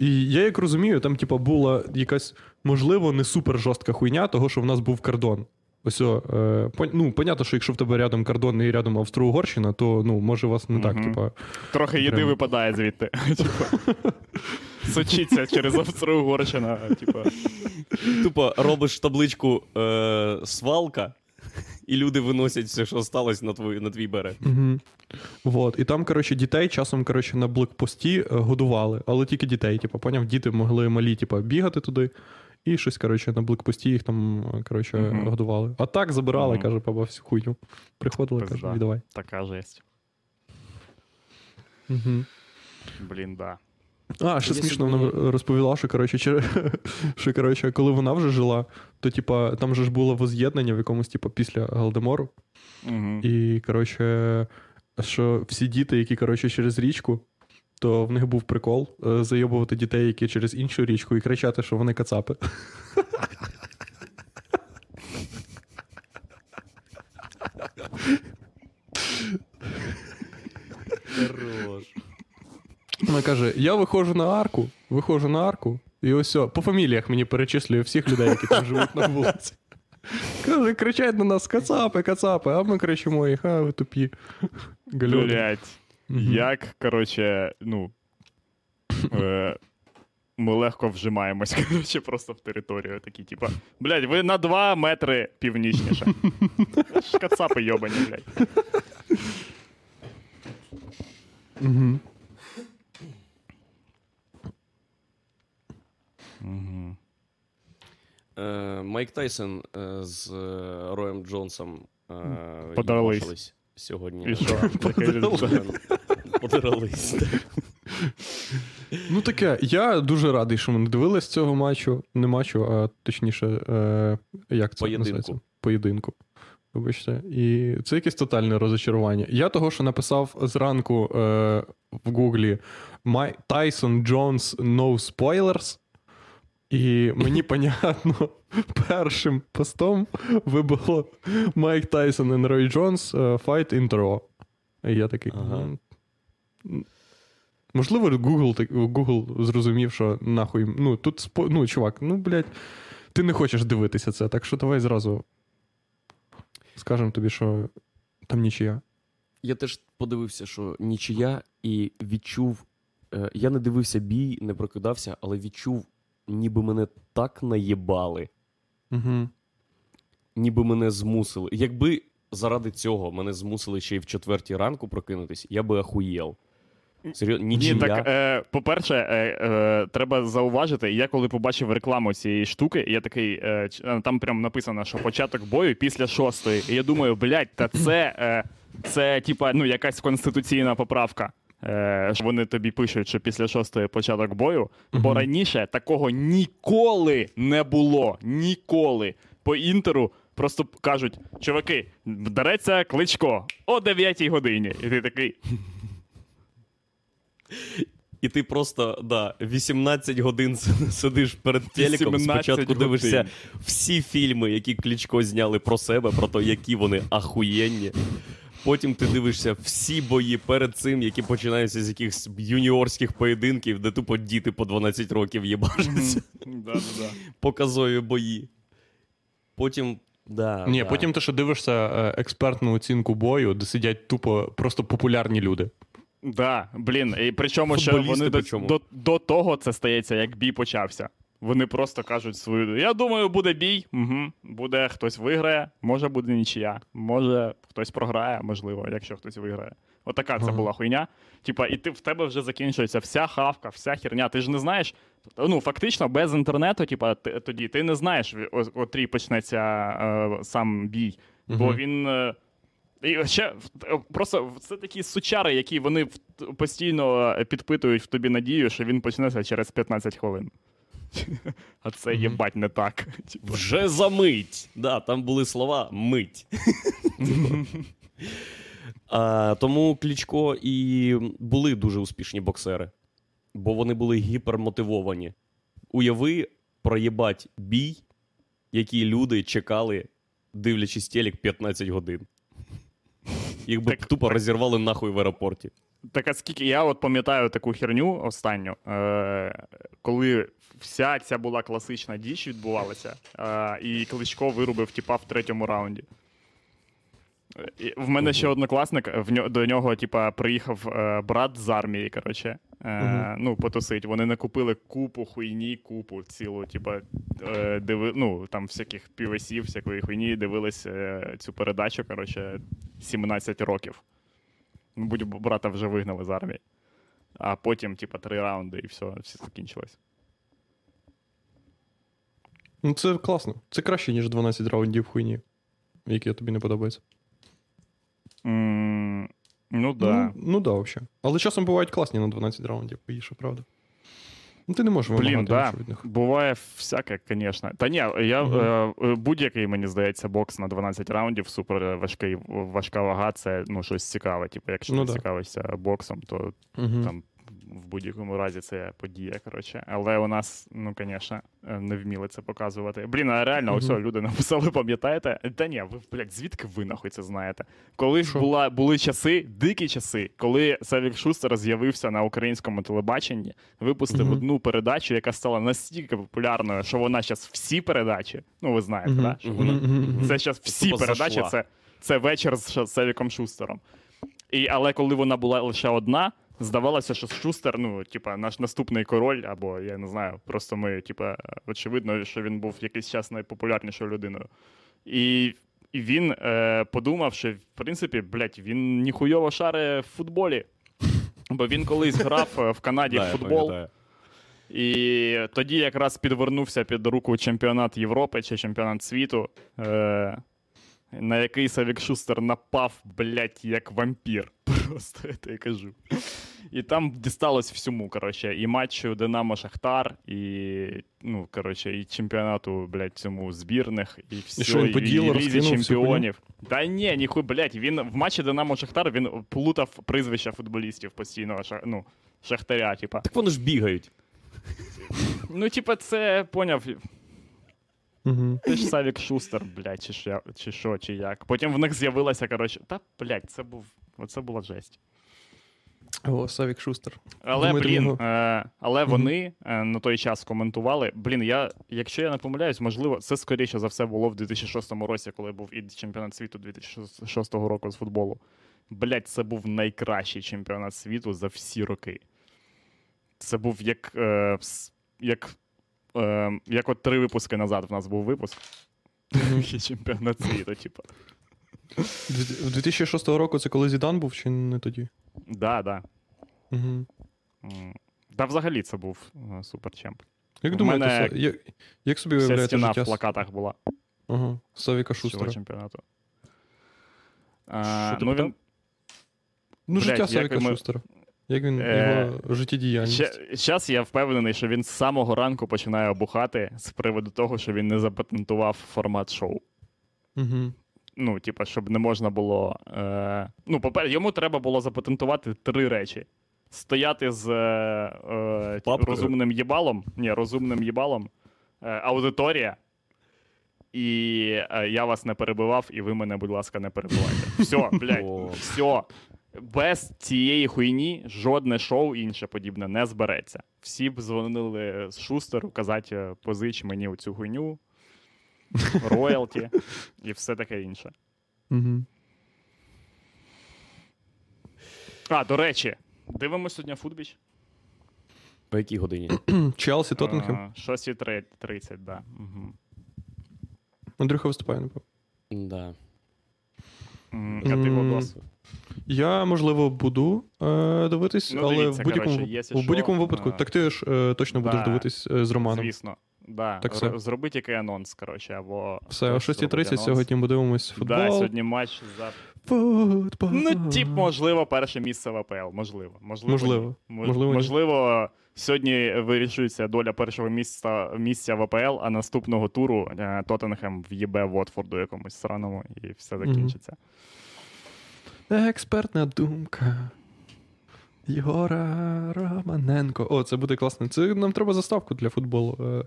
І я як розумію, там, типа, була якась, можливо, не супер жорстка хуйня, того, що в нас був кордон. Ось, е, пон- ну, понятно, що якщо в тебе рядом кордон і рядом Австро-Угорщина, то ну, може у вас не так, Мгм. типа. Трохи їди випадає звідти. Сочиться через Австро-Угорщина. Типа. Тупо робиш табличку е, свалка, і люди виносять все, що сталося на твій, на твій берег. Угу. Вот. І там, коротше, дітей часом, коротше, на блокпості е, годували, але тільки дітей. Типу, поняв, діти могли малі, типу, бігати туди, і щось, коротше, на блокпості їх там, е, коротше, Мгм. годували. А так забирали, Мгм. каже, папа, всю хуйню. Приходили, Пизда. каже, віддавай. Така жесть. Угу. Блін, да. А, ще смішно вона розповіла, що, коротше, чер... що, коротше, коли вона вже жила, то, типа, там же ж було воз'єднання в якомусь, типу, після Голдемору. Угу. І, коротше, що всі діти, які, коротше, через річку, то в них був прикол е, зайобувати дітей, які через іншу річку, і кричати, що вони кацапи. Хорош. Вона каже: я виходжу на арку, виходжу на арку, і ось о, по фаміліях мені перечислює всіх людей, які там живуть на вулиці. Каже, кричать на нас кацапи, кацапи, а ми кричимо їх, а ви тупі. Блять. Як, коротше, ну. Е, ми легко вжимаємось, коротше, просто в територію. Такі, типа, блядь, ви на 2 метри північніше. Кацапи йобані, блядь. Угу. Угу. Е, Майк Тайсон е, з е, Роєм Джонсом е, Подрались. сьогодні. І що? Подрались. Ну таке, я дуже радий, що ми не дивились цього матчу. Не матчу, а точніше, е, як це Поєдинку. називається? Поєдинку. Вибачте. І це якесь тотальне розочарування. Я того, що написав зранку е, в Гуглі «My- Tyson Jones No Spoilers. І мені, понятно, першим постом вибуло Майк Тайсон і Рой Джонс е, Fight in Raw. І я такий. Ага. Можливо, Google, Google зрозумів, що нахуй. Ну, тут спо... ну, чувак, ну, блядь, ти не хочеш дивитися це, так що давай зразу скажемо тобі, що там нічия. Я теж подивився, що нічия, і відчув. е, Я не дивився бій, не прокидався, але відчув, ніби мене так наєбали, Угу. ніби мене змусили. Якби заради цього мене змусили ще й в четвертій ранку прокинутись, я би ахуєл. Серйозно. Ні, так, е, по-перше, е, е, треба зауважити, я коли побачив рекламу цієї штуки, я такий, е, е, там прям написано, що початок бою після шостої. І я думаю, блядь, та це, е, це типа, ну, якась конституційна поправка. Е, що вони тобі пишуть, що після шостої початок бою, бо раніше такого ніколи не було. Ніколи. По інтеру просто кажуть: чуваки, береться кличко о 9 годині. І ти такий. І ти просто да, 18 годин сидиш перед телеком, 18 спочатку дивишся всі фільми, які Кличко зняли про себе, про те, які вони ахуєнні. Потім ти дивишся всі бої перед цим, які починаються з якихось юніорських поєдинків, де тупо діти по 12 років їбашаться. Да-да-да. Показові бої. Потім. Да, Ні, да. потім ти ще дивишся е, експертну оцінку бою, де сидять тупо просто популярні люди. Да, блін, і причому що вони до, до, до того це стається, як бій почався. Вони просто кажуть свою. Я думаю, буде бій. Угу. Буде хтось виграє, може буде нічия. Може хтось програє, можливо, якщо хтось виграє. Отака це була хуйня. Типа, і ти в тебе вже закінчується вся хавка, вся херня. Ти ж не знаєш. Ну, фактично, без інтернету, типа, ти, тоді ти не знаєш, о- о котрій почнеться е, сам бій. Бо він. е, і ще в- просто це такі сучари, які вони постійно е, підпитують в тобі надію, що він почнеться через 15 хвилин. А це єбать не так. Вже за мить. Да, там були слова мить. А, тому Клічко і були дуже успішні боксери, бо вони були гіпермотивовані. Уяви, проїбать бій, який люди чекали, дивлячись телек 15 годин. Їх би Так- тупо розірвали нахуй в аеропорті. Так а скільки я от пам'ятаю таку херню останню, е, коли вся ця була класична діч відбувалася, е, і Кличко вирубив тіпа в третьому раунді. І В мене ще однокласник, в ньо, до нього, типа, приїхав е, брат з армії, коротше, е, ну, потусить. Вони накупили купу хуйні, купу цілу, типа, е, диви, ну, там всяких півесів, всякої хуйні, дивились е, цю передачу, коротше, 17 років. Мабуть, брата вже вигнали з армії. А потім, типа, три раунди і все, все закінчилось. Ну, це класно. Це краще, ніж 12 раундів хуйні, які тобі не подобаються. Mm, ну да. Ну, ну да, взагалі. Але часом бувають класні на 12 раундів, поїше, правда. Ну, ти не можеш Блін, да. від них. Буває всяке, звісно. Та ні, я Мгм. е, е, будь-який, мені здається, бокс на 12 раундів, супер важкий, важка вага, це ну, щось цікаве. Типу, якщо Ну ти да. цікавишся боксом, то Угу. там в будь-якому разі це подія, коротше. Але у нас, ну, звісно, не вміли це показувати. Блін, а реально, ось люди написали, пам'ятаєте? Та ні, ви, блядь, звідки ви нахуй це знаєте? Коли ж була, були часи, дикі часи, коли Савік Шустер з'явився на українському телебаченні, випустив Мгм. одну передачу, яка стала настільки популярною, що вона зараз всі передачі, ну ви знаєте, Мгм. да? що вона Мгм. це зараз всі Тупо передачі, зайшла. це, це вечір з Севіком Шустером. І, але коли вона була лише одна, здавалося, що Шустер, ну, типа, наш наступний король, або я не знаю, просто ми, типа, очевидно, що він був якийсь час найпопулярнішою людиною. І, і він е, подумав, що в принципі, блядь, він ніхуйово шаре в футболі. Бо він колись грав е, в Канаді в футбол. І тоді якраз підвернувся під руку чемпіонат Європи чи чемпіонат світу, е, на який Савік Шустер напав, блядь, як вампір. Просто я тобі кажу. І там дісталось всьому, коротше, і матчу Динамо Шахтар, і, ну, коротше, і чемпіонату, блядь, цьому збірних, і все, що, він ділу і лізі чемпіонів. Та ні, ніхуй, блядь, він в матчі Динамо Шахтар він плутав прізвища футболістів постійно, ша- ну, Шахтаря, типа. Так вони ж бігають. Ну, типа, це поняв. Угу. Ти ж Савік Шустер, блядь, чи що, чи чи як. Потім в них з'явилася, коротше, та, блядь, це був. Оце була жесть. О, Савік Шустер. Але, Думаєте, блін, е, але вони е, на той час коментували. Блін, я, якщо я не помиляюсь, можливо, це скоріше за все було в 2006 році, коли був і чемпіонат світу 2006 року з футболу. Блядь, це був найкращий чемпіонат світу за всі роки. Це був як. Е, як, е, як от три випуски назад в нас був випуск. Чемпіонат світу, типу. Дві- 2006 року це коли Зідан був чи не тоді? Да, да. Угу. Та взагалі це був е, суперчемп. Як думаєте, мене як, як собі Вся уявляєте стіна життя в плакатах була ага, Савіка цього Шустера? чемпіонату. А, ну, він, Ну, Блядь, життя Савіка ми- Шустера. Як він, Е, його життєдіяльність. зараз я впевнений, що він з самого ранку починає обухати з приводу того, що він не запатентував формат шоу. Угу. Ну, типа, щоб не можна було. Е... Ну, попер... йому треба було запатентувати три речі: стояти з е... Е... Розумним їбалом, ні, розумним їбалом, е... аудиторія. І е... я вас не перебивав, і ви мене, будь ласка, не перебивайте. Все, блядь, все. Без цієї хуйні жодне шоу інше подібне не збереться. Всі б дзвонили з Шустеру, казати, позич мені оцю хуйню, роялті і все таке інше. Угу. А, до речі, дивимося сьогодні футбіч. По якій годині? Челсі, Тоттенхем. А, 6.30, да. Угу. Андрюха виступає, напевно. Да. М, А ти Владос? Я, можливо, буду е, дивитись, Ну, але дивіться, в будь-якому, коротше, якщо в будь-якому випадку. а, Так ти ж е, точно будеш да. дивитись е, з Романом. Звісно. Да. Так все. Зроби тільки анонс, коротше, або. Все, о 6.30 сьогодні ми дивимось футбол. Да, сьогодні матч за. Футбол. Ну, тип, можливо, перше місце в АПЛ. Можливо. Можливо. Можливо. Мож- Можливо, можливо, сьогодні вирішується доля першого місця, місця в АПЛ, а наступного туру е, Тоттенхем в'їбе Вотфорду якомусь сраному, і все закінчиться. Експертна думка. Єгора Романенко. О, це буде класно. Це нам треба заставку для футболу. Е,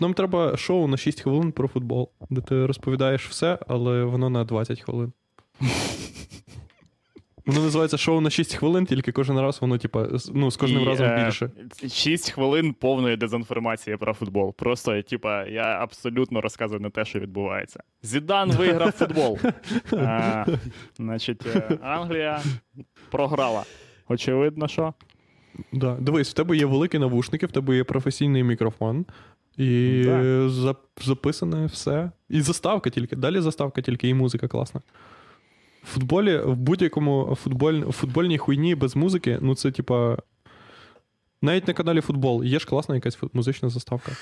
Нам треба шоу на 6 хвилин про футбол, де ти розповідаєш все, але воно на 20 хвилин. Воно називається шоу на 6 хвилин, тільки кожен раз воно, типа, ну, з кожним І, разом е, більше. 6 хвилин повної дезінформації про футбол. Просто, типа, я абсолютно розказую не те, що відбувається. Зідан виграв футбол. А, значить, е, Англія програла. Очевидно, що. Да. Дивись, в тебе є великі навушники, в тебе є професійний мікрофон, і Да. записане все. І заставка тільки. Далі заставка тільки, і музика класна. В футболі, в будь-якому футболь, футбольній хуйні без музики, ну це типа. Навіть на каналі футбол є ж класна якась музична заставка.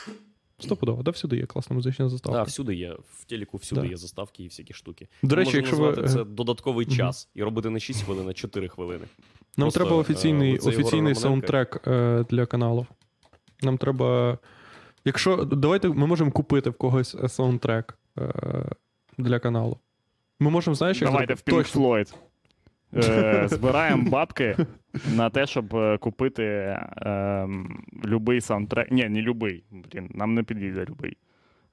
Стопудово, да, всюди є класна музична заставка. Так, всюди є. В телеку всюди Да. є заставки і всякі штуки. До речі, якщо ви. це е, додатковий мгм. час і робити не 6 хвилин, а 4 хвилини. Нам Просто, треба е, офіційний, офіційний саундтрек е, для каналу. Нам треба. Якщо. Давайте ми можемо купити в когось е, саундтрек е, для каналу. Ми можемо, знаєш, як Давайте в? Pink Floyd. Е, збираємо бабки на те, щоб купити е, любий саундтрек. Ні, не любий. Блін, нам не підійде любий.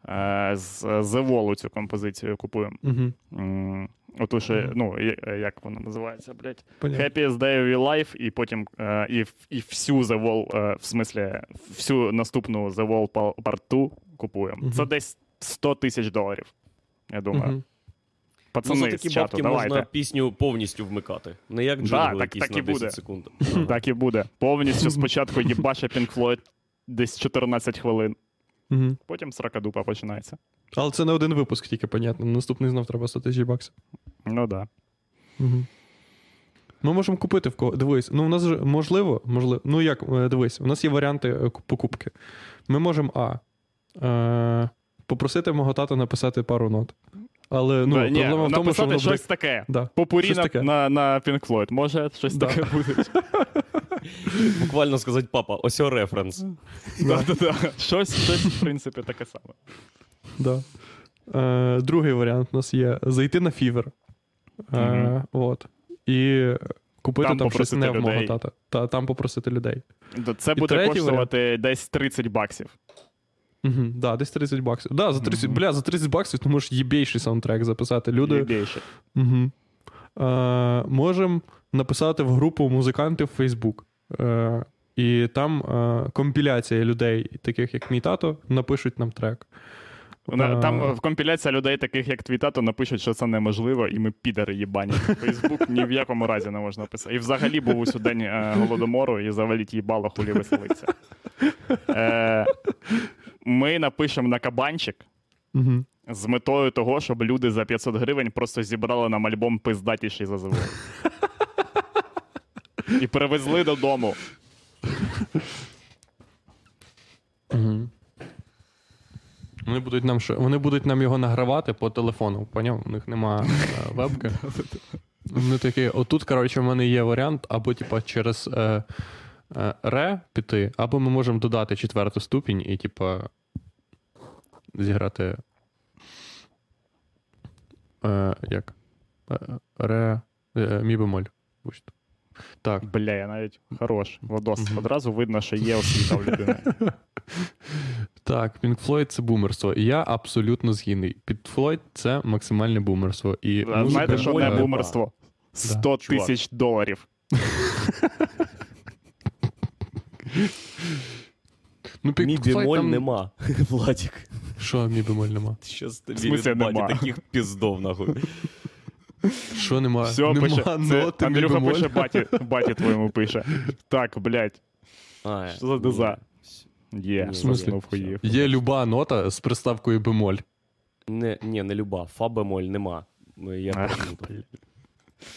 Е, з The Wall цю композицію купуємо. Угу. М, Оту ще, ну, як вона називається, блядь? Понятно. Happiest Day of Your Life, і потім е, і, і всю The Wall, е, в смислі, всю наступну The Wall Pa- Part 2 купуємо. Мгм. Це десь 100 тисяч доларів. Я думаю. Угу. Пацани ну, за з такі чату, бабки давайте. можна пісню повністю вмикати. Не як Да, джингл так- якийсь так на і 10 буде. секунд. Так і буде. Повністю спочатку їбаше Pink Floyd десь 14 хвилин, Угу. потім сракадупа починається. Але це не один випуск, тільки, понятно. Наступний знов треба 100 тисяч баксів. Ну да. Угу. Ми можемо купити в кого. Дивись, ну у нас же можливо, можливо. Ну як, е, дивись, у нас є варіанти е, покупки. Ми можемо А. Е, попросити мого тата написати пару нот. Але ну, Да, ні, проблема в тому, що написати воно буде. щось таке. Да. Попурі щось на, таке. на, на Pink Floyd. Може, щось Да. таке буде. Буквально сказати, папа, ось о референс. Щось, щось, в принципі, таке саме. Да. Е, другий варіант у нас є зайти на фівер. Е, от. І купити Там там, щось не в мого тата. Та там попросити людей. Це І буде коштувати десь 30 баксів. Угу, да, десь 30 баксів. Да, за 30, Мгм. бля, за 30 баксів ти можеш єбейший саундтрек записати. Люди. Більше. Угу. Е, можемо написати в групу музикантів в Facebook. Е, і там е, компіляція людей, таких як мій тато, напишуть нам трек. Вона- Е, Там е, в компіляція людей, таких як твій тато, напишуть, що це неможливо, і ми підари їбані. Фейсбук ні в якому разі не можна писати. І взагалі був у день е, голодомору і заваліть їбало хулі веселиться. Е, ми напишемо на кабанчик Угу. з метою того, щоб люди за 500 гривень просто зібрали нам альбом пиздатіший за завод. І привезли додому. Угу. Вони будуть нам що- вони будуть нам його награвати по телефону, поняв? У них нема е, вебки. Вони такі, отут, коротше, в мене є варіант, або типа через е, е, ре піти, або ми можемо додати четверту ступінь і, типа, зіграти. Е, як? Ре. Мі бемоль. Так. Бля, я навіть хорош. Водос. Одразу видно, що є освіта в людини. Так, Pink Floyd це бумерство. І я абсолютно згідний. Pink Floyd це максимальне бумерство. І А музика, Знаєте, що не бумерство? 100 чувак. тисяч доларів. Ну, Pink Floyd бемоль там- нема, Владік. Що мі бемоль нема? Тобі смислі від баті нема? таких піздов, нахуй. Що нема? Все, нема пише. Це ноти, мі Андрюха бемоль. пише баті, баті твоєму пише. Так, блядь, А, Що за деза? Є. В смислі? хуїв. Є люба нота з приставкою бемоль. Не, ні, не люба. Фа бемоль нема. Ну, Я А.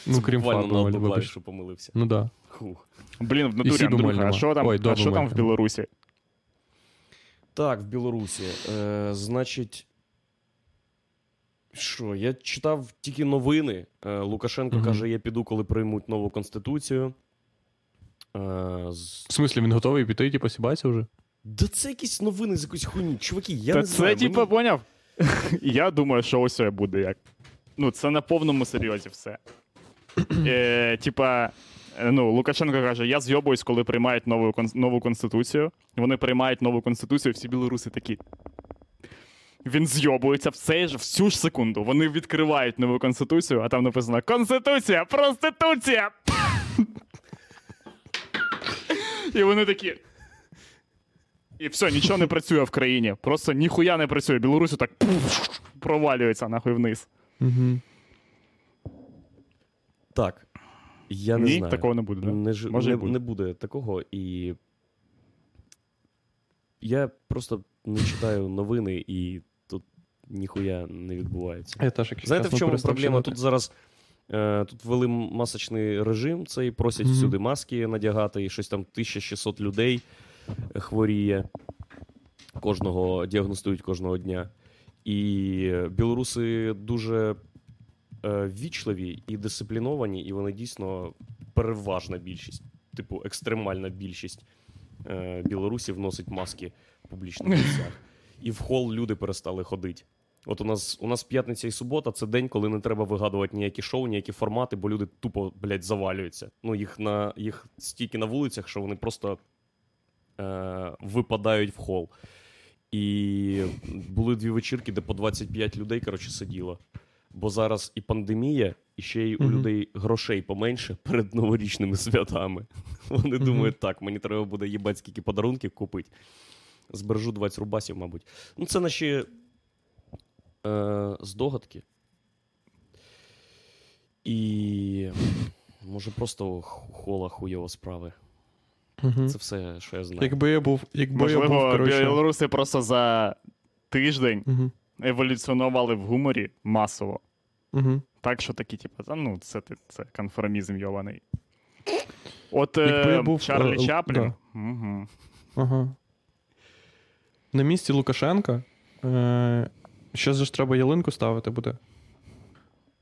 Ну, крім фа на бемоль, вибач. клавішу помилився. Ну да. Хух. Блін, в натурі, Андрюха, а що там, Ой, а що там в. Білорусі? Так, в Білорусі. Е, значить. Що, я читав тільки новини. Е, Лукашенко Мгм. каже: я піду, коли приймуть нову конституцію. Е, з... В смислі, він готовий піти, типу, сібається вже? Да це якісь новини з якоїсь хуйні. Чуваки, я Та не це, знаю. типу, мені- поняв? Я думаю, що ось це буде як. Ну, це на повному серйозі все. Е, типа, е, ну, Лукашенко каже: я зйобуюсь, коли приймають нову, нову конституцію. Вони приймають нову конституцію, всі білоруси такі. Він зйобується в цей ж в цю ж секунду. Вони відкривають нову конституцію, а там написано Конституція, проституція. І вони такі. І все, нічого не працює в країні. Просто ніхуя не працює. Білорусі так провалюється нахуй вниз. Угу. Так. Я не Ні, знаю. такого не буде, да? Не, ж- Може, і не, буде. не буде такого. І я просто не читаю новини, і тут ніхуя не відбувається. Я теж якийсь Знаєте, час в чому перестав проблема? читати. Тут зараз е, тут ввели масочний режим, цей просять Мгм. всюди маски надягати, і щось там 1600 людей хворіє. Кожного діагностують кожного дня. І білоруси дуже е, ввічливі і дисципліновані, і вони дійсно переважна більшість, типу екстремальна більшість е, білорусів носить маски в публічних місцях. І в хол люди перестали ходити. От у нас у нас п'ятниця і субота це день, коли не треба вигадувати ніякі шоу, ніякі формати, бо люди тупо, блядь, завалюються. Ну, їх на їх стільки на вулицях, що вони просто е, випадають в хол. І були дві вечірки, де по 25 людей, коротше, сиділо. Бо зараз і пандемія, і ще й у Мгм. людей грошей поменше перед новорічними святами. Вони Мгм. думають, так, мені треба буде їбать скільки подарунків купити. Збережу 20 рубасів, мабуть. Ну, це наші е, здогадки. І може просто хола хуйова справи. Мгм. Це все, що я знаю. Якби я був, якби я був, коротше... білоруси просто за тиждень Угу. еволюціонували в гуморі масово. Угу. Так, що такі, типу, ну, це, це конформізм йований. От Якби я е, був, Чарлі е, Чаплін. да. Угу. Ага. На місці Лукашенка. Е... Ще ж треба ялинку ставити буде.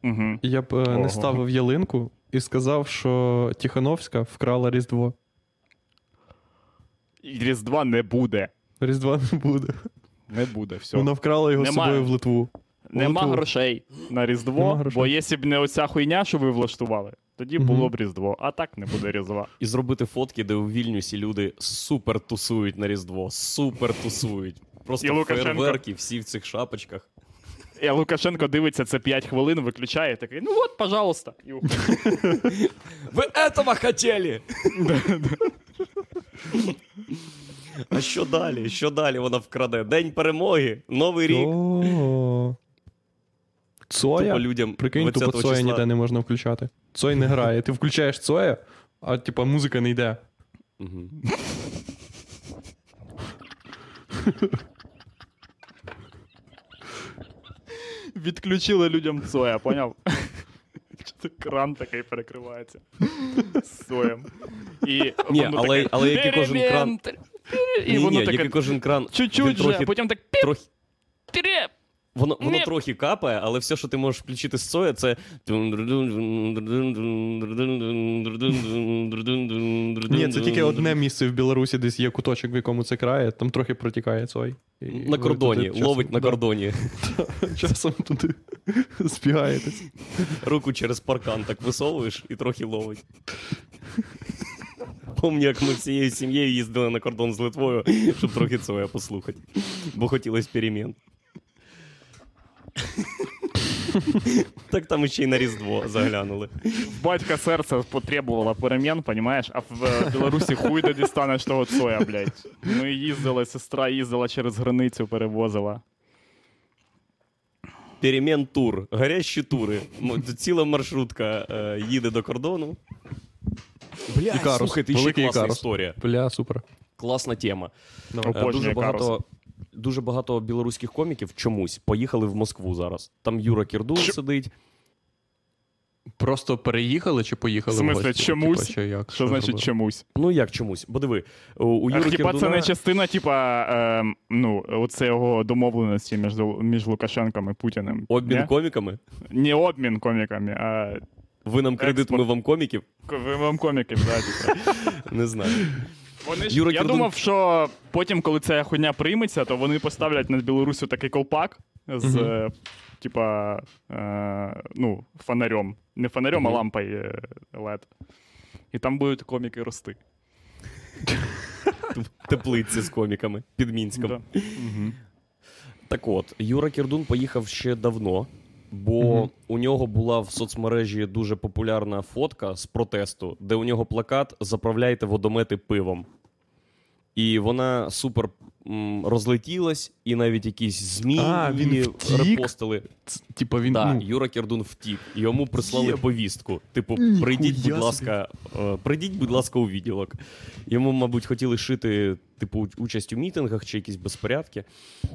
Угу. Я б е, Ого. не ставив ялинку і сказав, що Тихановська вкрала Різдво. Різдва не буде. Різдва не буде. Не буде. Все. Вона вкрала його з собою в Литву. Нема Литву. грошей на Різдво, Нема грошей. бо якщо б не оця хуйня, що ви влаштували, тоді Мгм. було б Різдво, а так не буде Різдва. І зробити фотки, де у Вільнюсі люди супер тусують на Різдво. Супер тусують. Просто І Лукашенко. фейерверки, всі в цих шапочках. І Лукашенко дивиться це 5 хвилин, виключає такий, ну от, пожалуйста. І. Ви этого хотіли! А що далі? Що далі вона вкраде? День перемоги, Новий рік. Цоя? Тупо людям Прикинь, 20 тупо Цоя числа. ніде не можна включати. Цой не грає. Ти включаєш Цоя, а типа музика не йде. Відключили людям Цоя, поняв? Кран такий перекривається. Соєм. І Ні, воно але- таке, але який кожен кран- І Ні, воно ні, таке який кожен кран. чуть-чуть він же, трохи, потім так піп, трохи. Воно, воно Ні. трохи капає, але все, що ти можеш включити з Цоя, це. Ні, це тільки одне місце в Білорусі, десь є куточок, в якому це крає, там трохи протікає Цой. І На ви кордоні, туди ловить часом- на да, кордоні. Часом туди збігаєтесь. Руку через паркан так висовуєш і трохи ловить. Пам'ятаю, як ми всією сім'єю їздили на кордон з Литвою, щоб трохи Цоя послухати. Бо хотілося перемін. Так там ще й на Різдво заглянули. Батька серце потребувало перемін, понімаєш? А в е, Білорусі хуй де дістанеш того Цоя, блядь. Ми їздили, сестра їздила через границю, перевозила. Перемін тур, гарячі тури. Ціла маршрутка е, їде до кордону. Блядь, Ікарус, слухайте, ще класна історія. Бля, супер. Класна тема. Е, Дуже багато, дуже багато білоруських коміків чомусь поїхали в Москву зараз. Там Юра Кірдун Що? сидить. Просто переїхали чи поїхали В смислі, в гості? чомусь? Типа, чи як? Що значить зробили? чомусь? Ну як чомусь? Бо диви, у, Юри хіба Кірдуна... це не частина, типа, е, ну, оце його домовленості між, між Лукашенком і Путіним? обмін Ні? коміками? Не обмін коміками, а Ви нам кредит, Експорт. ми вам коміків? ви вам коміків, да, типа. Не знаю. Вони ж, Юра я Кірдун- думав, що потім, коли ця хуйня прийметься, то вони поставлять над Білорусю такий колпак з, Мгм. е, типа, е, ну, фонарем. Не фонарем, а Мгм. лампою е, LED. І там будуть коміки рости. Теплиці з коміками під Мінськом. Да. Так от, Юра Кірдун поїхав ще давно, бо Мгм. у нього була в соцмережі дуже популярна фотка з протесту, де у нього плакат Заправляйте водомети пивом. І вона супер м, розлетілась, і навіть якісь ЗМІ А, він її втік? репостили. Типа він. Так, ну, Юра Кірдун втік. Йому прислали Є. повістку. Типу, Ніхуя прийдіть, будь собі. ласка, е, прийдіть, будь ласка, у відділок. Йому, мабуть, хотіли шити, типу, уч- участь у мітингах чи якісь безпорядки.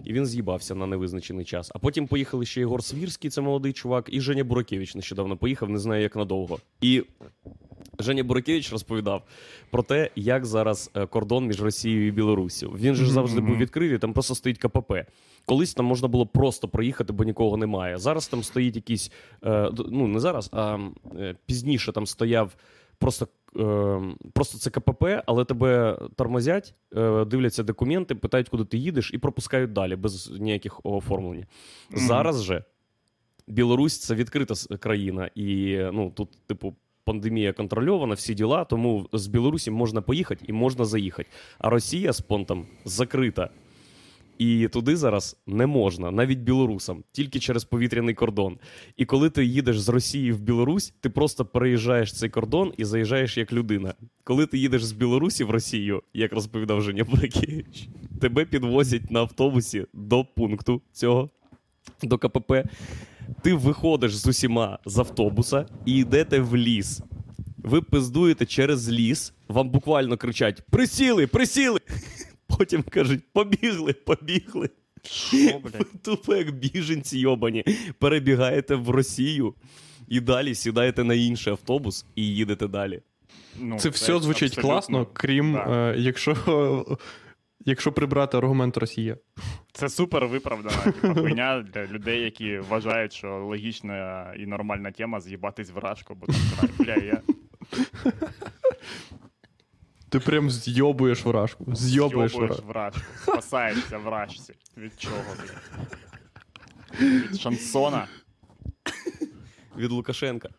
І він з'їбався на невизначений час. А потім поїхали ще Єгор Свірський, це молодий чувак, і Женя Буракевич нещодавно поїхав, не знаю як надовго. І Женя Буракевич розповідав про те, як зараз е, кордон між Росією і Білоруссю. Він же завжди був відкритий, там просто стоїть КПП. Колись там можна було просто проїхати, бо нікого немає. Зараз там стоїть якийсь, е, ну не зараз, а е, пізніше там стояв просто. Просто це КПП, але тебе тормозять, дивляться документи, питають, куди ти їдеш, і пропускають далі без ніяких оформлень. Зараз же Білорусь це відкрита країна, і ну тут, типу, пандемія контрольована, всі діла, тому з Білорусі можна поїхати і можна заїхати. А Росія з понтом закрита. І туди зараз не можна, навіть білорусам, тільки через повітряний кордон. І коли ти їдеш з Росії в Білорусь, ти просто переїжджаєш цей кордон і заїжджаєш як людина. Коли ти їдеш з Білорусі в Росію, як розповідав Женя Бракевич, тебе підвозять на автобусі до пункту цього, до КПП. Ти виходиш з усіма з автобуса і йдете в ліс. Ви пиздуєте через ліс, вам буквально кричать: Присіли, присіли! Потім кажуть, побігли, побігли. Блядь? Тупо як біженці йобані. Перебігаєте в Росію і далі сідаєте на інший автобус і їдете далі. Ну, Це все звучить абсолютно- класно, крім да. е, якщо, якщо прибрати аргумент Росія. Це супер виправдана типу, хуйня для людей, які вважають, що логічна і нормальна тема з'їбатись в рашку, бо там бля, я Ти прям зйобуєш вражку. Зйобуєш з'йобуєш вражку. спасаєшся в рашці. Від чого, блядь? Від шансона. Від Лукашенка.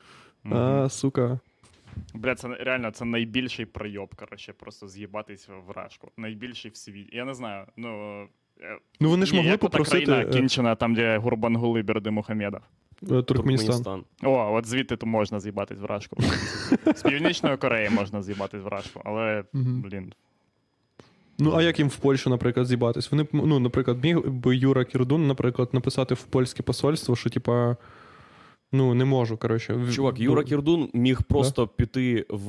А, сука. Бля, це реально це найбільший пройоб, коротше, просто з'їбатись в рашку. Найбільший в світі. Я не знаю, ну. е, Ну вони ж могли попросити країна е, кінчена, там, де Гурбангули Бердимухамедов. е, Туркменістан. О, от звідти то можна з'їбатись в рашку. З Північної Кореї можна з'їбатись в рашку, але, блін. Ну, а як їм в Польщу, наприклад, з'їбатись? Вони ну, наприклад, міг би Юра Кірдун, наприклад, написати в польське посольство, що типа. Ну, не можу, коротше. Чувак, Юра Кірдун міг просто піти в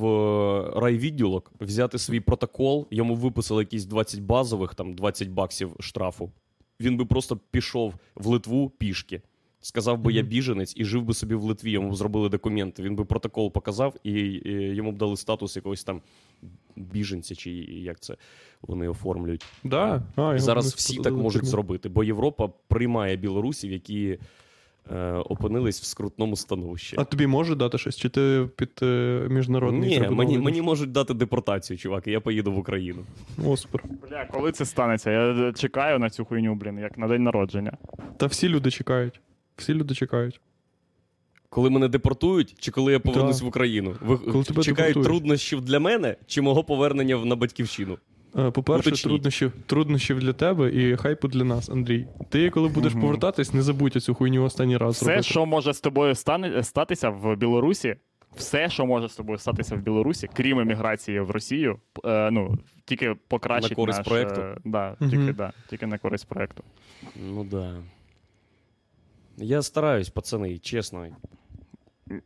райвідділок, взяти свій протокол, йому виписали якісь 20 базових, там 20 баксів штрафу. Він би просто пішов в Литву пішки. Сказав би, я біженець, і жив би собі в Литві, йому б зробили документи. Він би протокол показав, і, і йому б дали статус якогось там біженця, чи як це вони оформлюють. Да? А, Зараз всі так можуть зробити, бо Європа приймає білорусів, які опинились в скрутному становищі. А тобі можуть дати щось? Чи ти під е, міжнародний Ні, трибунал мені, мені можуть дати депортацію, чувак, і я поїду в Україну. О, супер. Бля, коли це станеться? Я е, чекаю на цю хуйню, блін, як на день народження. Та всі люди чекають. Всі люди чекають. Коли мене депортують, чи коли я повернусь Да. в Україну? Ви Коли чекають труднощів для мене чи мого повернення на батьківщину? Е, По-перше, Уточніть. труднощів, труднощів для тебе і хайпу для нас, Андрій. Ти, коли будеш Мгм. повертатись, не забудь цю хуйню останній раз Все, робити. що може з тобою стане, статися в Білорусі, все, що може з тобою статися в Білорусі, крім еміграції в Росію, е, ну, тільки покращить На користь наш, проекту? е, да, Мгм. тільки, да, тільки на користь проекту. Ну да. Я стараюсь, пацани, чесно.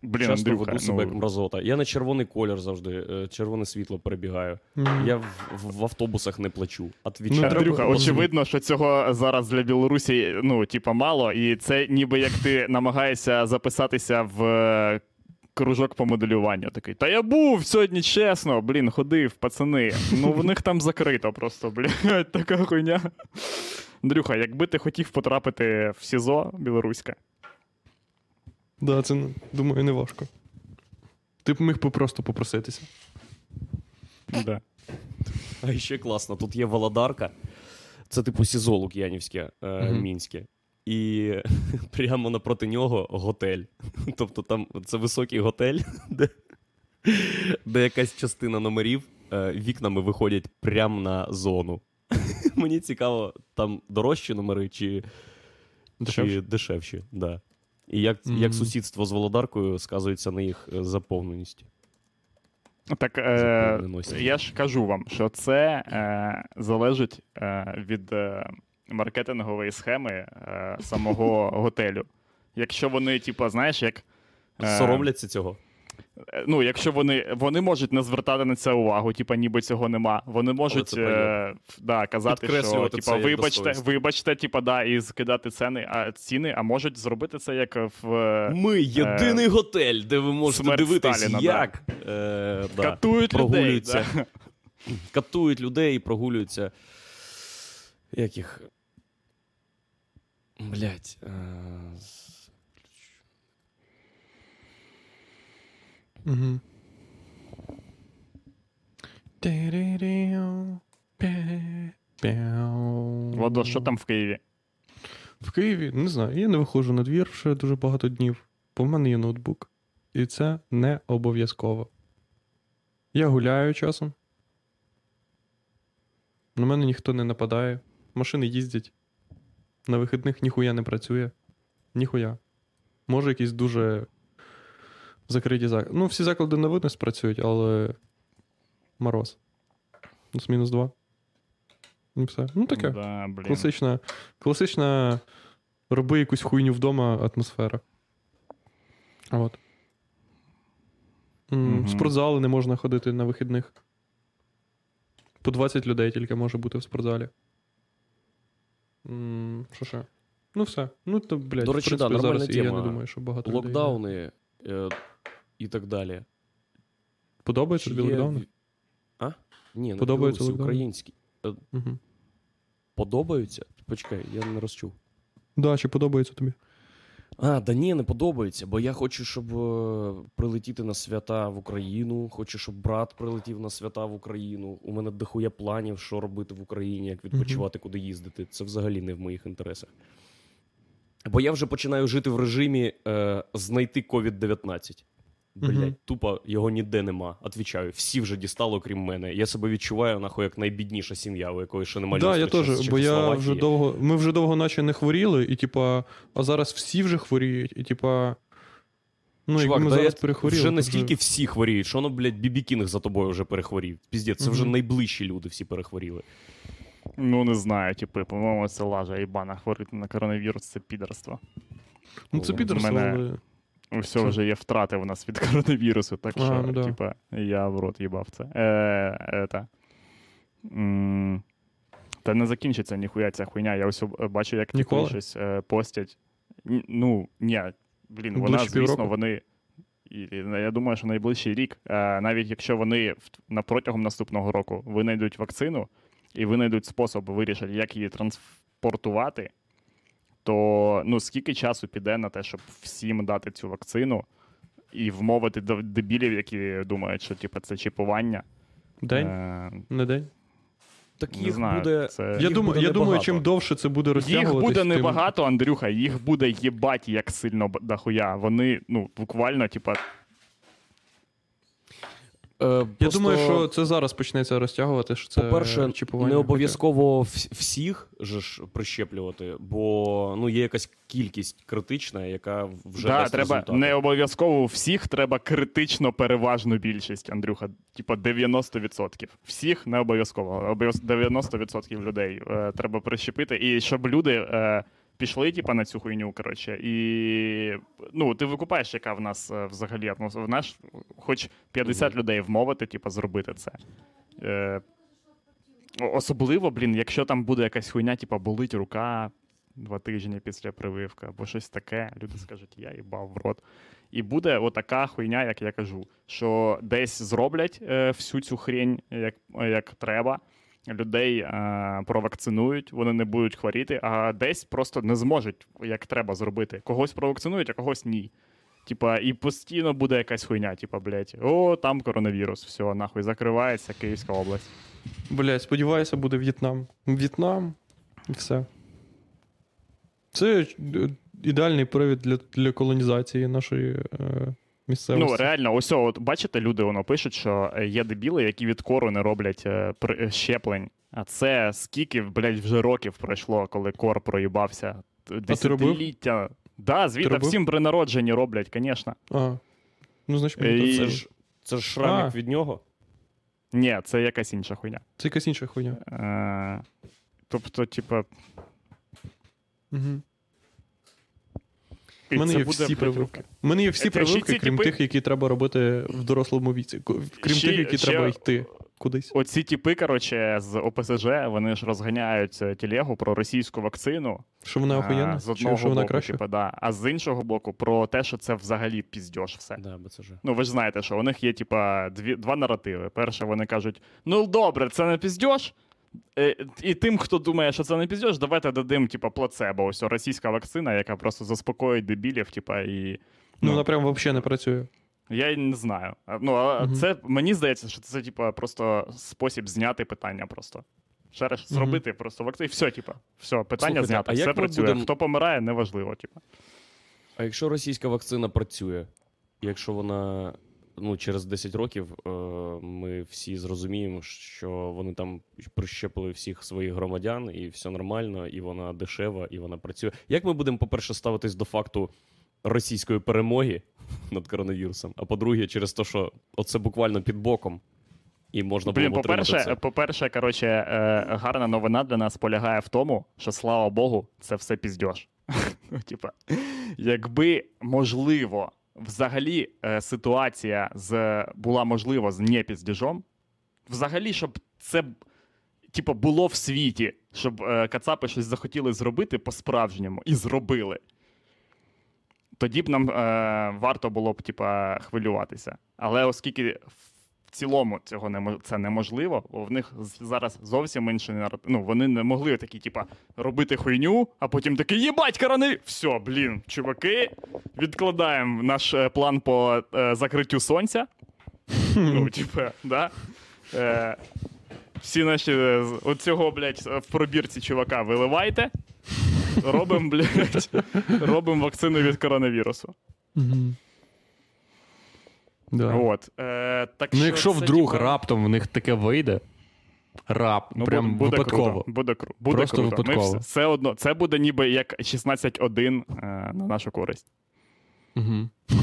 Блін, Часто Андрюха, веду себе як ну, мразота. Я на червоний колір завжди, е, червоне світло перебігаю. Мгм. Я в, в, в автобусах не плачу. Ну, Андрюха, очевидно, що цього зараз для Білорусі ну, типа, мало, і це ніби як ти намагаєшся записатися в е, кружок по моделюванню. Такий. Та я був сьогодні чесно, блін, ходив, пацани. Ну в них там закрито просто, блядь, така хуйня. Андрюха, якби ти хотів потрапити в СІЗО білоруське, Да, це, думаю, не важко. Ти б міг просто попроситися. да. А ще класно, тут є Володарка. Це типу СІЗО Лук'янівське, е, Мгм. мінське. і прямо напроти нього готель. Тобто там це високий готель, де, де якась частина номерів е, вікнами виходять прямо на зону. Мені цікаво, там дорожчі номери чи Дешевші? чи дешевші. Да. І як, Мгм. як сусідство з Володаркою сказується на їх е, заповненості. Так е, я ж кажу вам, що це е, залежить е, від е, маркетингової схеми е, самого готелю. Якщо вони, типа, знаєш, як. е, Соромляться цього. Е, Ну, якщо вони вони можуть не звертати на це увагу, типа ніби цього нема. Вони можуть е, да, казати, що типа, вибачте, вибачте, типа, да, і скидати ціни, а ціни, а можуть зробити це як в е, Ми єдиний готель, де ви можете дивитись, Сталіна, да. як е, да, катують прогулюються. людей. Да. катують людей і прогулюються. Як їх. Блять. Е... Угу. Владо, що там в Києві? В Києві, не знаю, я не виходжу на двір вже дуже багато днів, бо в мене є ноутбук. І це не обов'язково. Я гуляю часом. На мене ніхто не нападає. Машини їздять. На вихідних ніхуя не працює. Ніхуя. Може, якісь дуже закриті заклади. Ну, всі заклади на винес працюють, але мороз. Ну, з мінус два. І все. Ну таке. Да, блін. Класична, класична роби якусь хуйню вдома атмосфера. От. Мгм. В спортзали не можна ходити на вихідних. По 20 людей тільки може бути в спортзалі. М, Що ще? Ну, все. Ну, то, блядь, До в принципі, да, нормальна зараз і я не думаю, що багато людей. Локдауни е, і так далі. Подобається тобі локдауни? А? Ні, не Подобаються локдауни? українські. Угу. Подобаються? Почекай, я не розчув. Да, чи подобається тобі? А, да ні, не подобається, бо я хочу, щоб е, прилетіти на свята в Україну. Хочу, щоб брат прилетів на свята в Україну. У мене дохуя планів, що робити в Україні, як відпочивати, куди їздити. Це взагалі не в моїх інтересах. Бо я вже починаю жити в режимі е, знайти COVID-19. Блять, Мгм. тупо його ніде нема. Отвічаю, всі вже дістали, окрім мене. Я себе відчуваю, нахуй, як найбідніша сім'я, у якої ще немає да, я теж, бо я вже довго. Ми вже довго наче не хворіли, і типа, а зараз всі вже хворіють, і типа. Ну, Чувак, ми да зараз перехворіли. вже настільки всі хворіють, що ну, блядь, Бібі Кінг за тобою вже перехворів. Піздець, це вже найближчі люди всі перехворіли. Ну, не знаю, типу, по-моєму, це лажа ібана. Хворити на коронавірус це підерство. Ну, це підерство, мене- але. Все вже є втрати в нас від коронавірусу, так А, що, ну да. типа, я в рот їбав це. Е, ета. М, Та не закінчиться ніхуя ця хуйня. Я ось е, бачу, як типу Ніколи? щось е, постять. Н- Ну, ні, блін, Ну, вона, ближче звісно, півроку? вони. І, і, я думаю, що найближчий рік, е, навіть якщо вони на протягом наступного року винайдуть вакцину і винайдуть спосіб вирішити, як її транспортувати, то ну скільки часу піде на те, щоб всім дати цю вакцину і вмовити до- дебілів, які думають, що типу, це чіпування. День? Е, Не день? Так їх знаю, буде. це- Я їх думаю, буде я думаю, чим довше це буде їх буде буде тим- небагато, Андрюха, їх буде їбать як сильно дохуя. Вони, ну, буквально, типа, Е, Я думаю, що це зараз почнеться розтягувати, що це по-перше, чіпування. не обов'язково всіх же ж прищеплювати, бо ну, є якась кількість критична, яка вже да, дасть треба результати. не обов'язково всіх, треба критично переважну більшість, Андрюха. Типа 90%. Всіх не обов'язково. Обов'яз- 90% людей е, треба прищепити. І щоб люди е, пішли, типа, на цю хуйню, коротше. І ну, ти викупаєш, яка в нас е, взагалі атмосфера. В наш, хоч 50 Мгм. людей вмовити, типа, зробити це. Е, особливо, блін, якщо там буде якась хуйня, типа болить рука два тижні після прививки, або щось таке, люди скажуть, я їбав в рот. І буде отака хуйня, як я кажу, що десь зроблять е, всю цю хрень, як, як треба. Людей е, провакцинують, вони не будуть хворіти, а десь просто не зможуть, як треба зробити. Когось провакцинують, а когось ні. Типа, і постійно буде якась хуйня, типа, блядь, о, там коронавірус, все, нахуй, закривається Київська область. Блять, сподіваюся, буде В'єтнам. В'єтнам і все. Це е, ідеальний привід для, для колонізації нашої е, місцевості. Ну, реально, ось от бачите, люди воно пишуть, що е, є дебіли, які від кору не роблять е, при- е, щеплень. А це скільки, блядь, вже років пройшло, коли кор проїбався. ти робив? Десятиліття. Да, звідти робив? всім при народженні роблять, звісно. А, ну, значить, мені і- то Це ж, це ж шрамик А. від нього. Ні, це якась інша хуйня. це якась інша хуйня. Е, тобто, типа, Угу. І У мене це є буде, всі блядь, прививки. Мене є всі Це прививки, крім тих, які треба робити в дорослому віці. Крім Ще- тих, які ще- треба йти кудись. Оці типи, коротше, з ОПСЖ, вони ж розганяють е, телегу про російську вакцину. Що вона А, охуєнна? З Чи що вона боку, краще? типу, да. а з іншого боку, про те, що це взагалі піздьош все. Да, БЦЖ. Ну, ви ж знаєте, що у них є, типа, дві, два наративи. Перше, вони кажуть: ну добре, це не піздьош. Е, І тим, хто думає, що це не піздьош, давайте дадим, типа, плацебо. Ось російська вакцина, яка просто заспокоїть дебілів, типа, і. Ну, вона прям взагалі не працює. Я не знаю. Ну, а Мгм. це мені здається, що це, типа, просто спосіб зняти питання просто. Ще раз зробити просто вакцину, і все, типа, все, питання Слухайте, знято, а все як працює. будем- Хто помирає, неважливо, типа. А якщо російська вакцина працює, якщо вона ну, через 10 років е, ми всі зрозуміємо, що вони там прищепили всіх своїх громадян, і все нормально, і вона дешева, і вона працює. Як ми будемо, по-перше, ставитись до факту російської перемоги над коронавірусом? А по-друге, через те, що оце буквально під боком, і можна було Блін, б по-перше, це. по-перше, коротше, е, гарна новина для нас полягає в тому, що слава Богу, це все піздьош. Ну, Типа, якби можливо, взагалі е, ситуація з була можлива з непіздіжом, взагалі, щоб це типу, було в світі, щоб е, кацапи щось захотіли зробити по-справжньому і зробили. Тоді б нам е, варто було б типа, хвилюватися. Але оскільки в цілому цього не це неможливо, бо в них зараз зовсім інший народ. Ну, вони не могли такі, типа, робити хуйню, а потім такі, їбать, коронавірус! Все, блін, чуваки, відкладаємо наш е, план по е, закриттю сонця. Ну, типа, да? Е, всі наші е, от цього, блядь, в пробірці чувака виливайте. Робимо, блядь, робимо вакцину від коронавірусу. Да. От. Е, так Ну, що якщо це, вдруг типа, раптом в них таке вийде, рап, Ну, прям буде, буде випадково. Круто, буде, кру- буде Просто круто. Випадково. все, все одно, це буде ніби як 16-1 е, на нашу користь. Угу.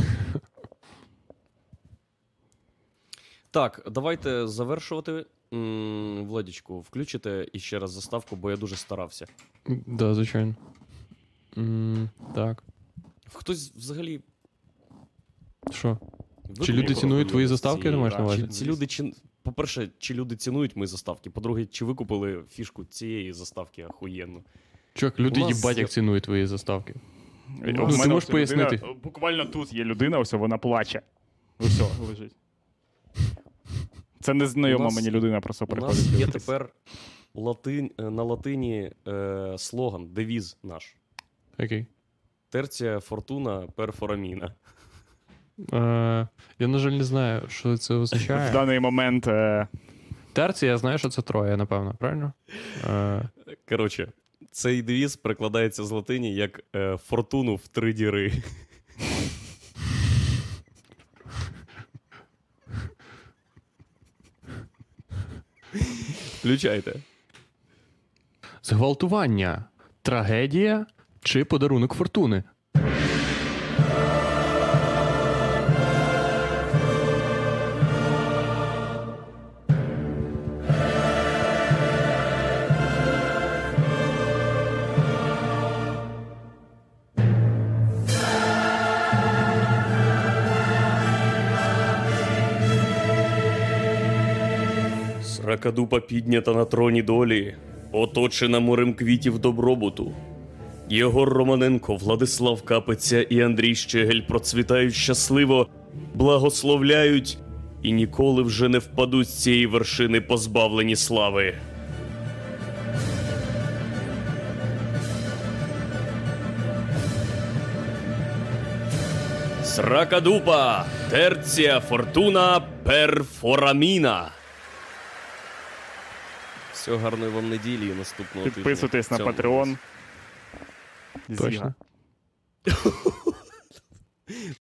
Так, давайте завершувати. М, Владічку, включите іще раз заставку, бо я дуже старався. Да, звичайно. М, так. Хтось взагалі. Що? Чи люди цінують твої заставки, ти маєш на увазі? Чи ці люди чи... По-перше, чи люди цінують мої заставки? По-друге, чи викупили фішку цієї заставки охуєнно? Чувак, люди нас їбать, є- як цінують твої заставки. У Ну, ти можеш ось людина- буквально тут є людина, ось вона плаче. Ось лежить. Це незнайома нас- мені людина просто У приходить. нас є тепер латин... е, на латині е, слоган, девіз наш. Окей. Терція фортуна перфораміна. Е, я, на жаль, не знаю, що це В означає. даний момент е, Терці, я знаю, що це троє, напевно, правильно? Е, Коротше, цей девіз перекладається з латині як фортуну в три діри. Включайте. зґвалтування, трагедія чи подарунок фортуни? Сракадупа піднята на троні долі, оточена морем квітів добробуту. Єгор Романенко, Владислав Капиця і Андрій Щегель процвітають щасливо, благословляють і ніколи вже не впадуть з цієї вершини позбавлені слави. Сракадупа, терція фортуна перфораміна. Всього гарної вам неділі і наступного тижня. підписуйтесь на Патреон. Patreon. Точно.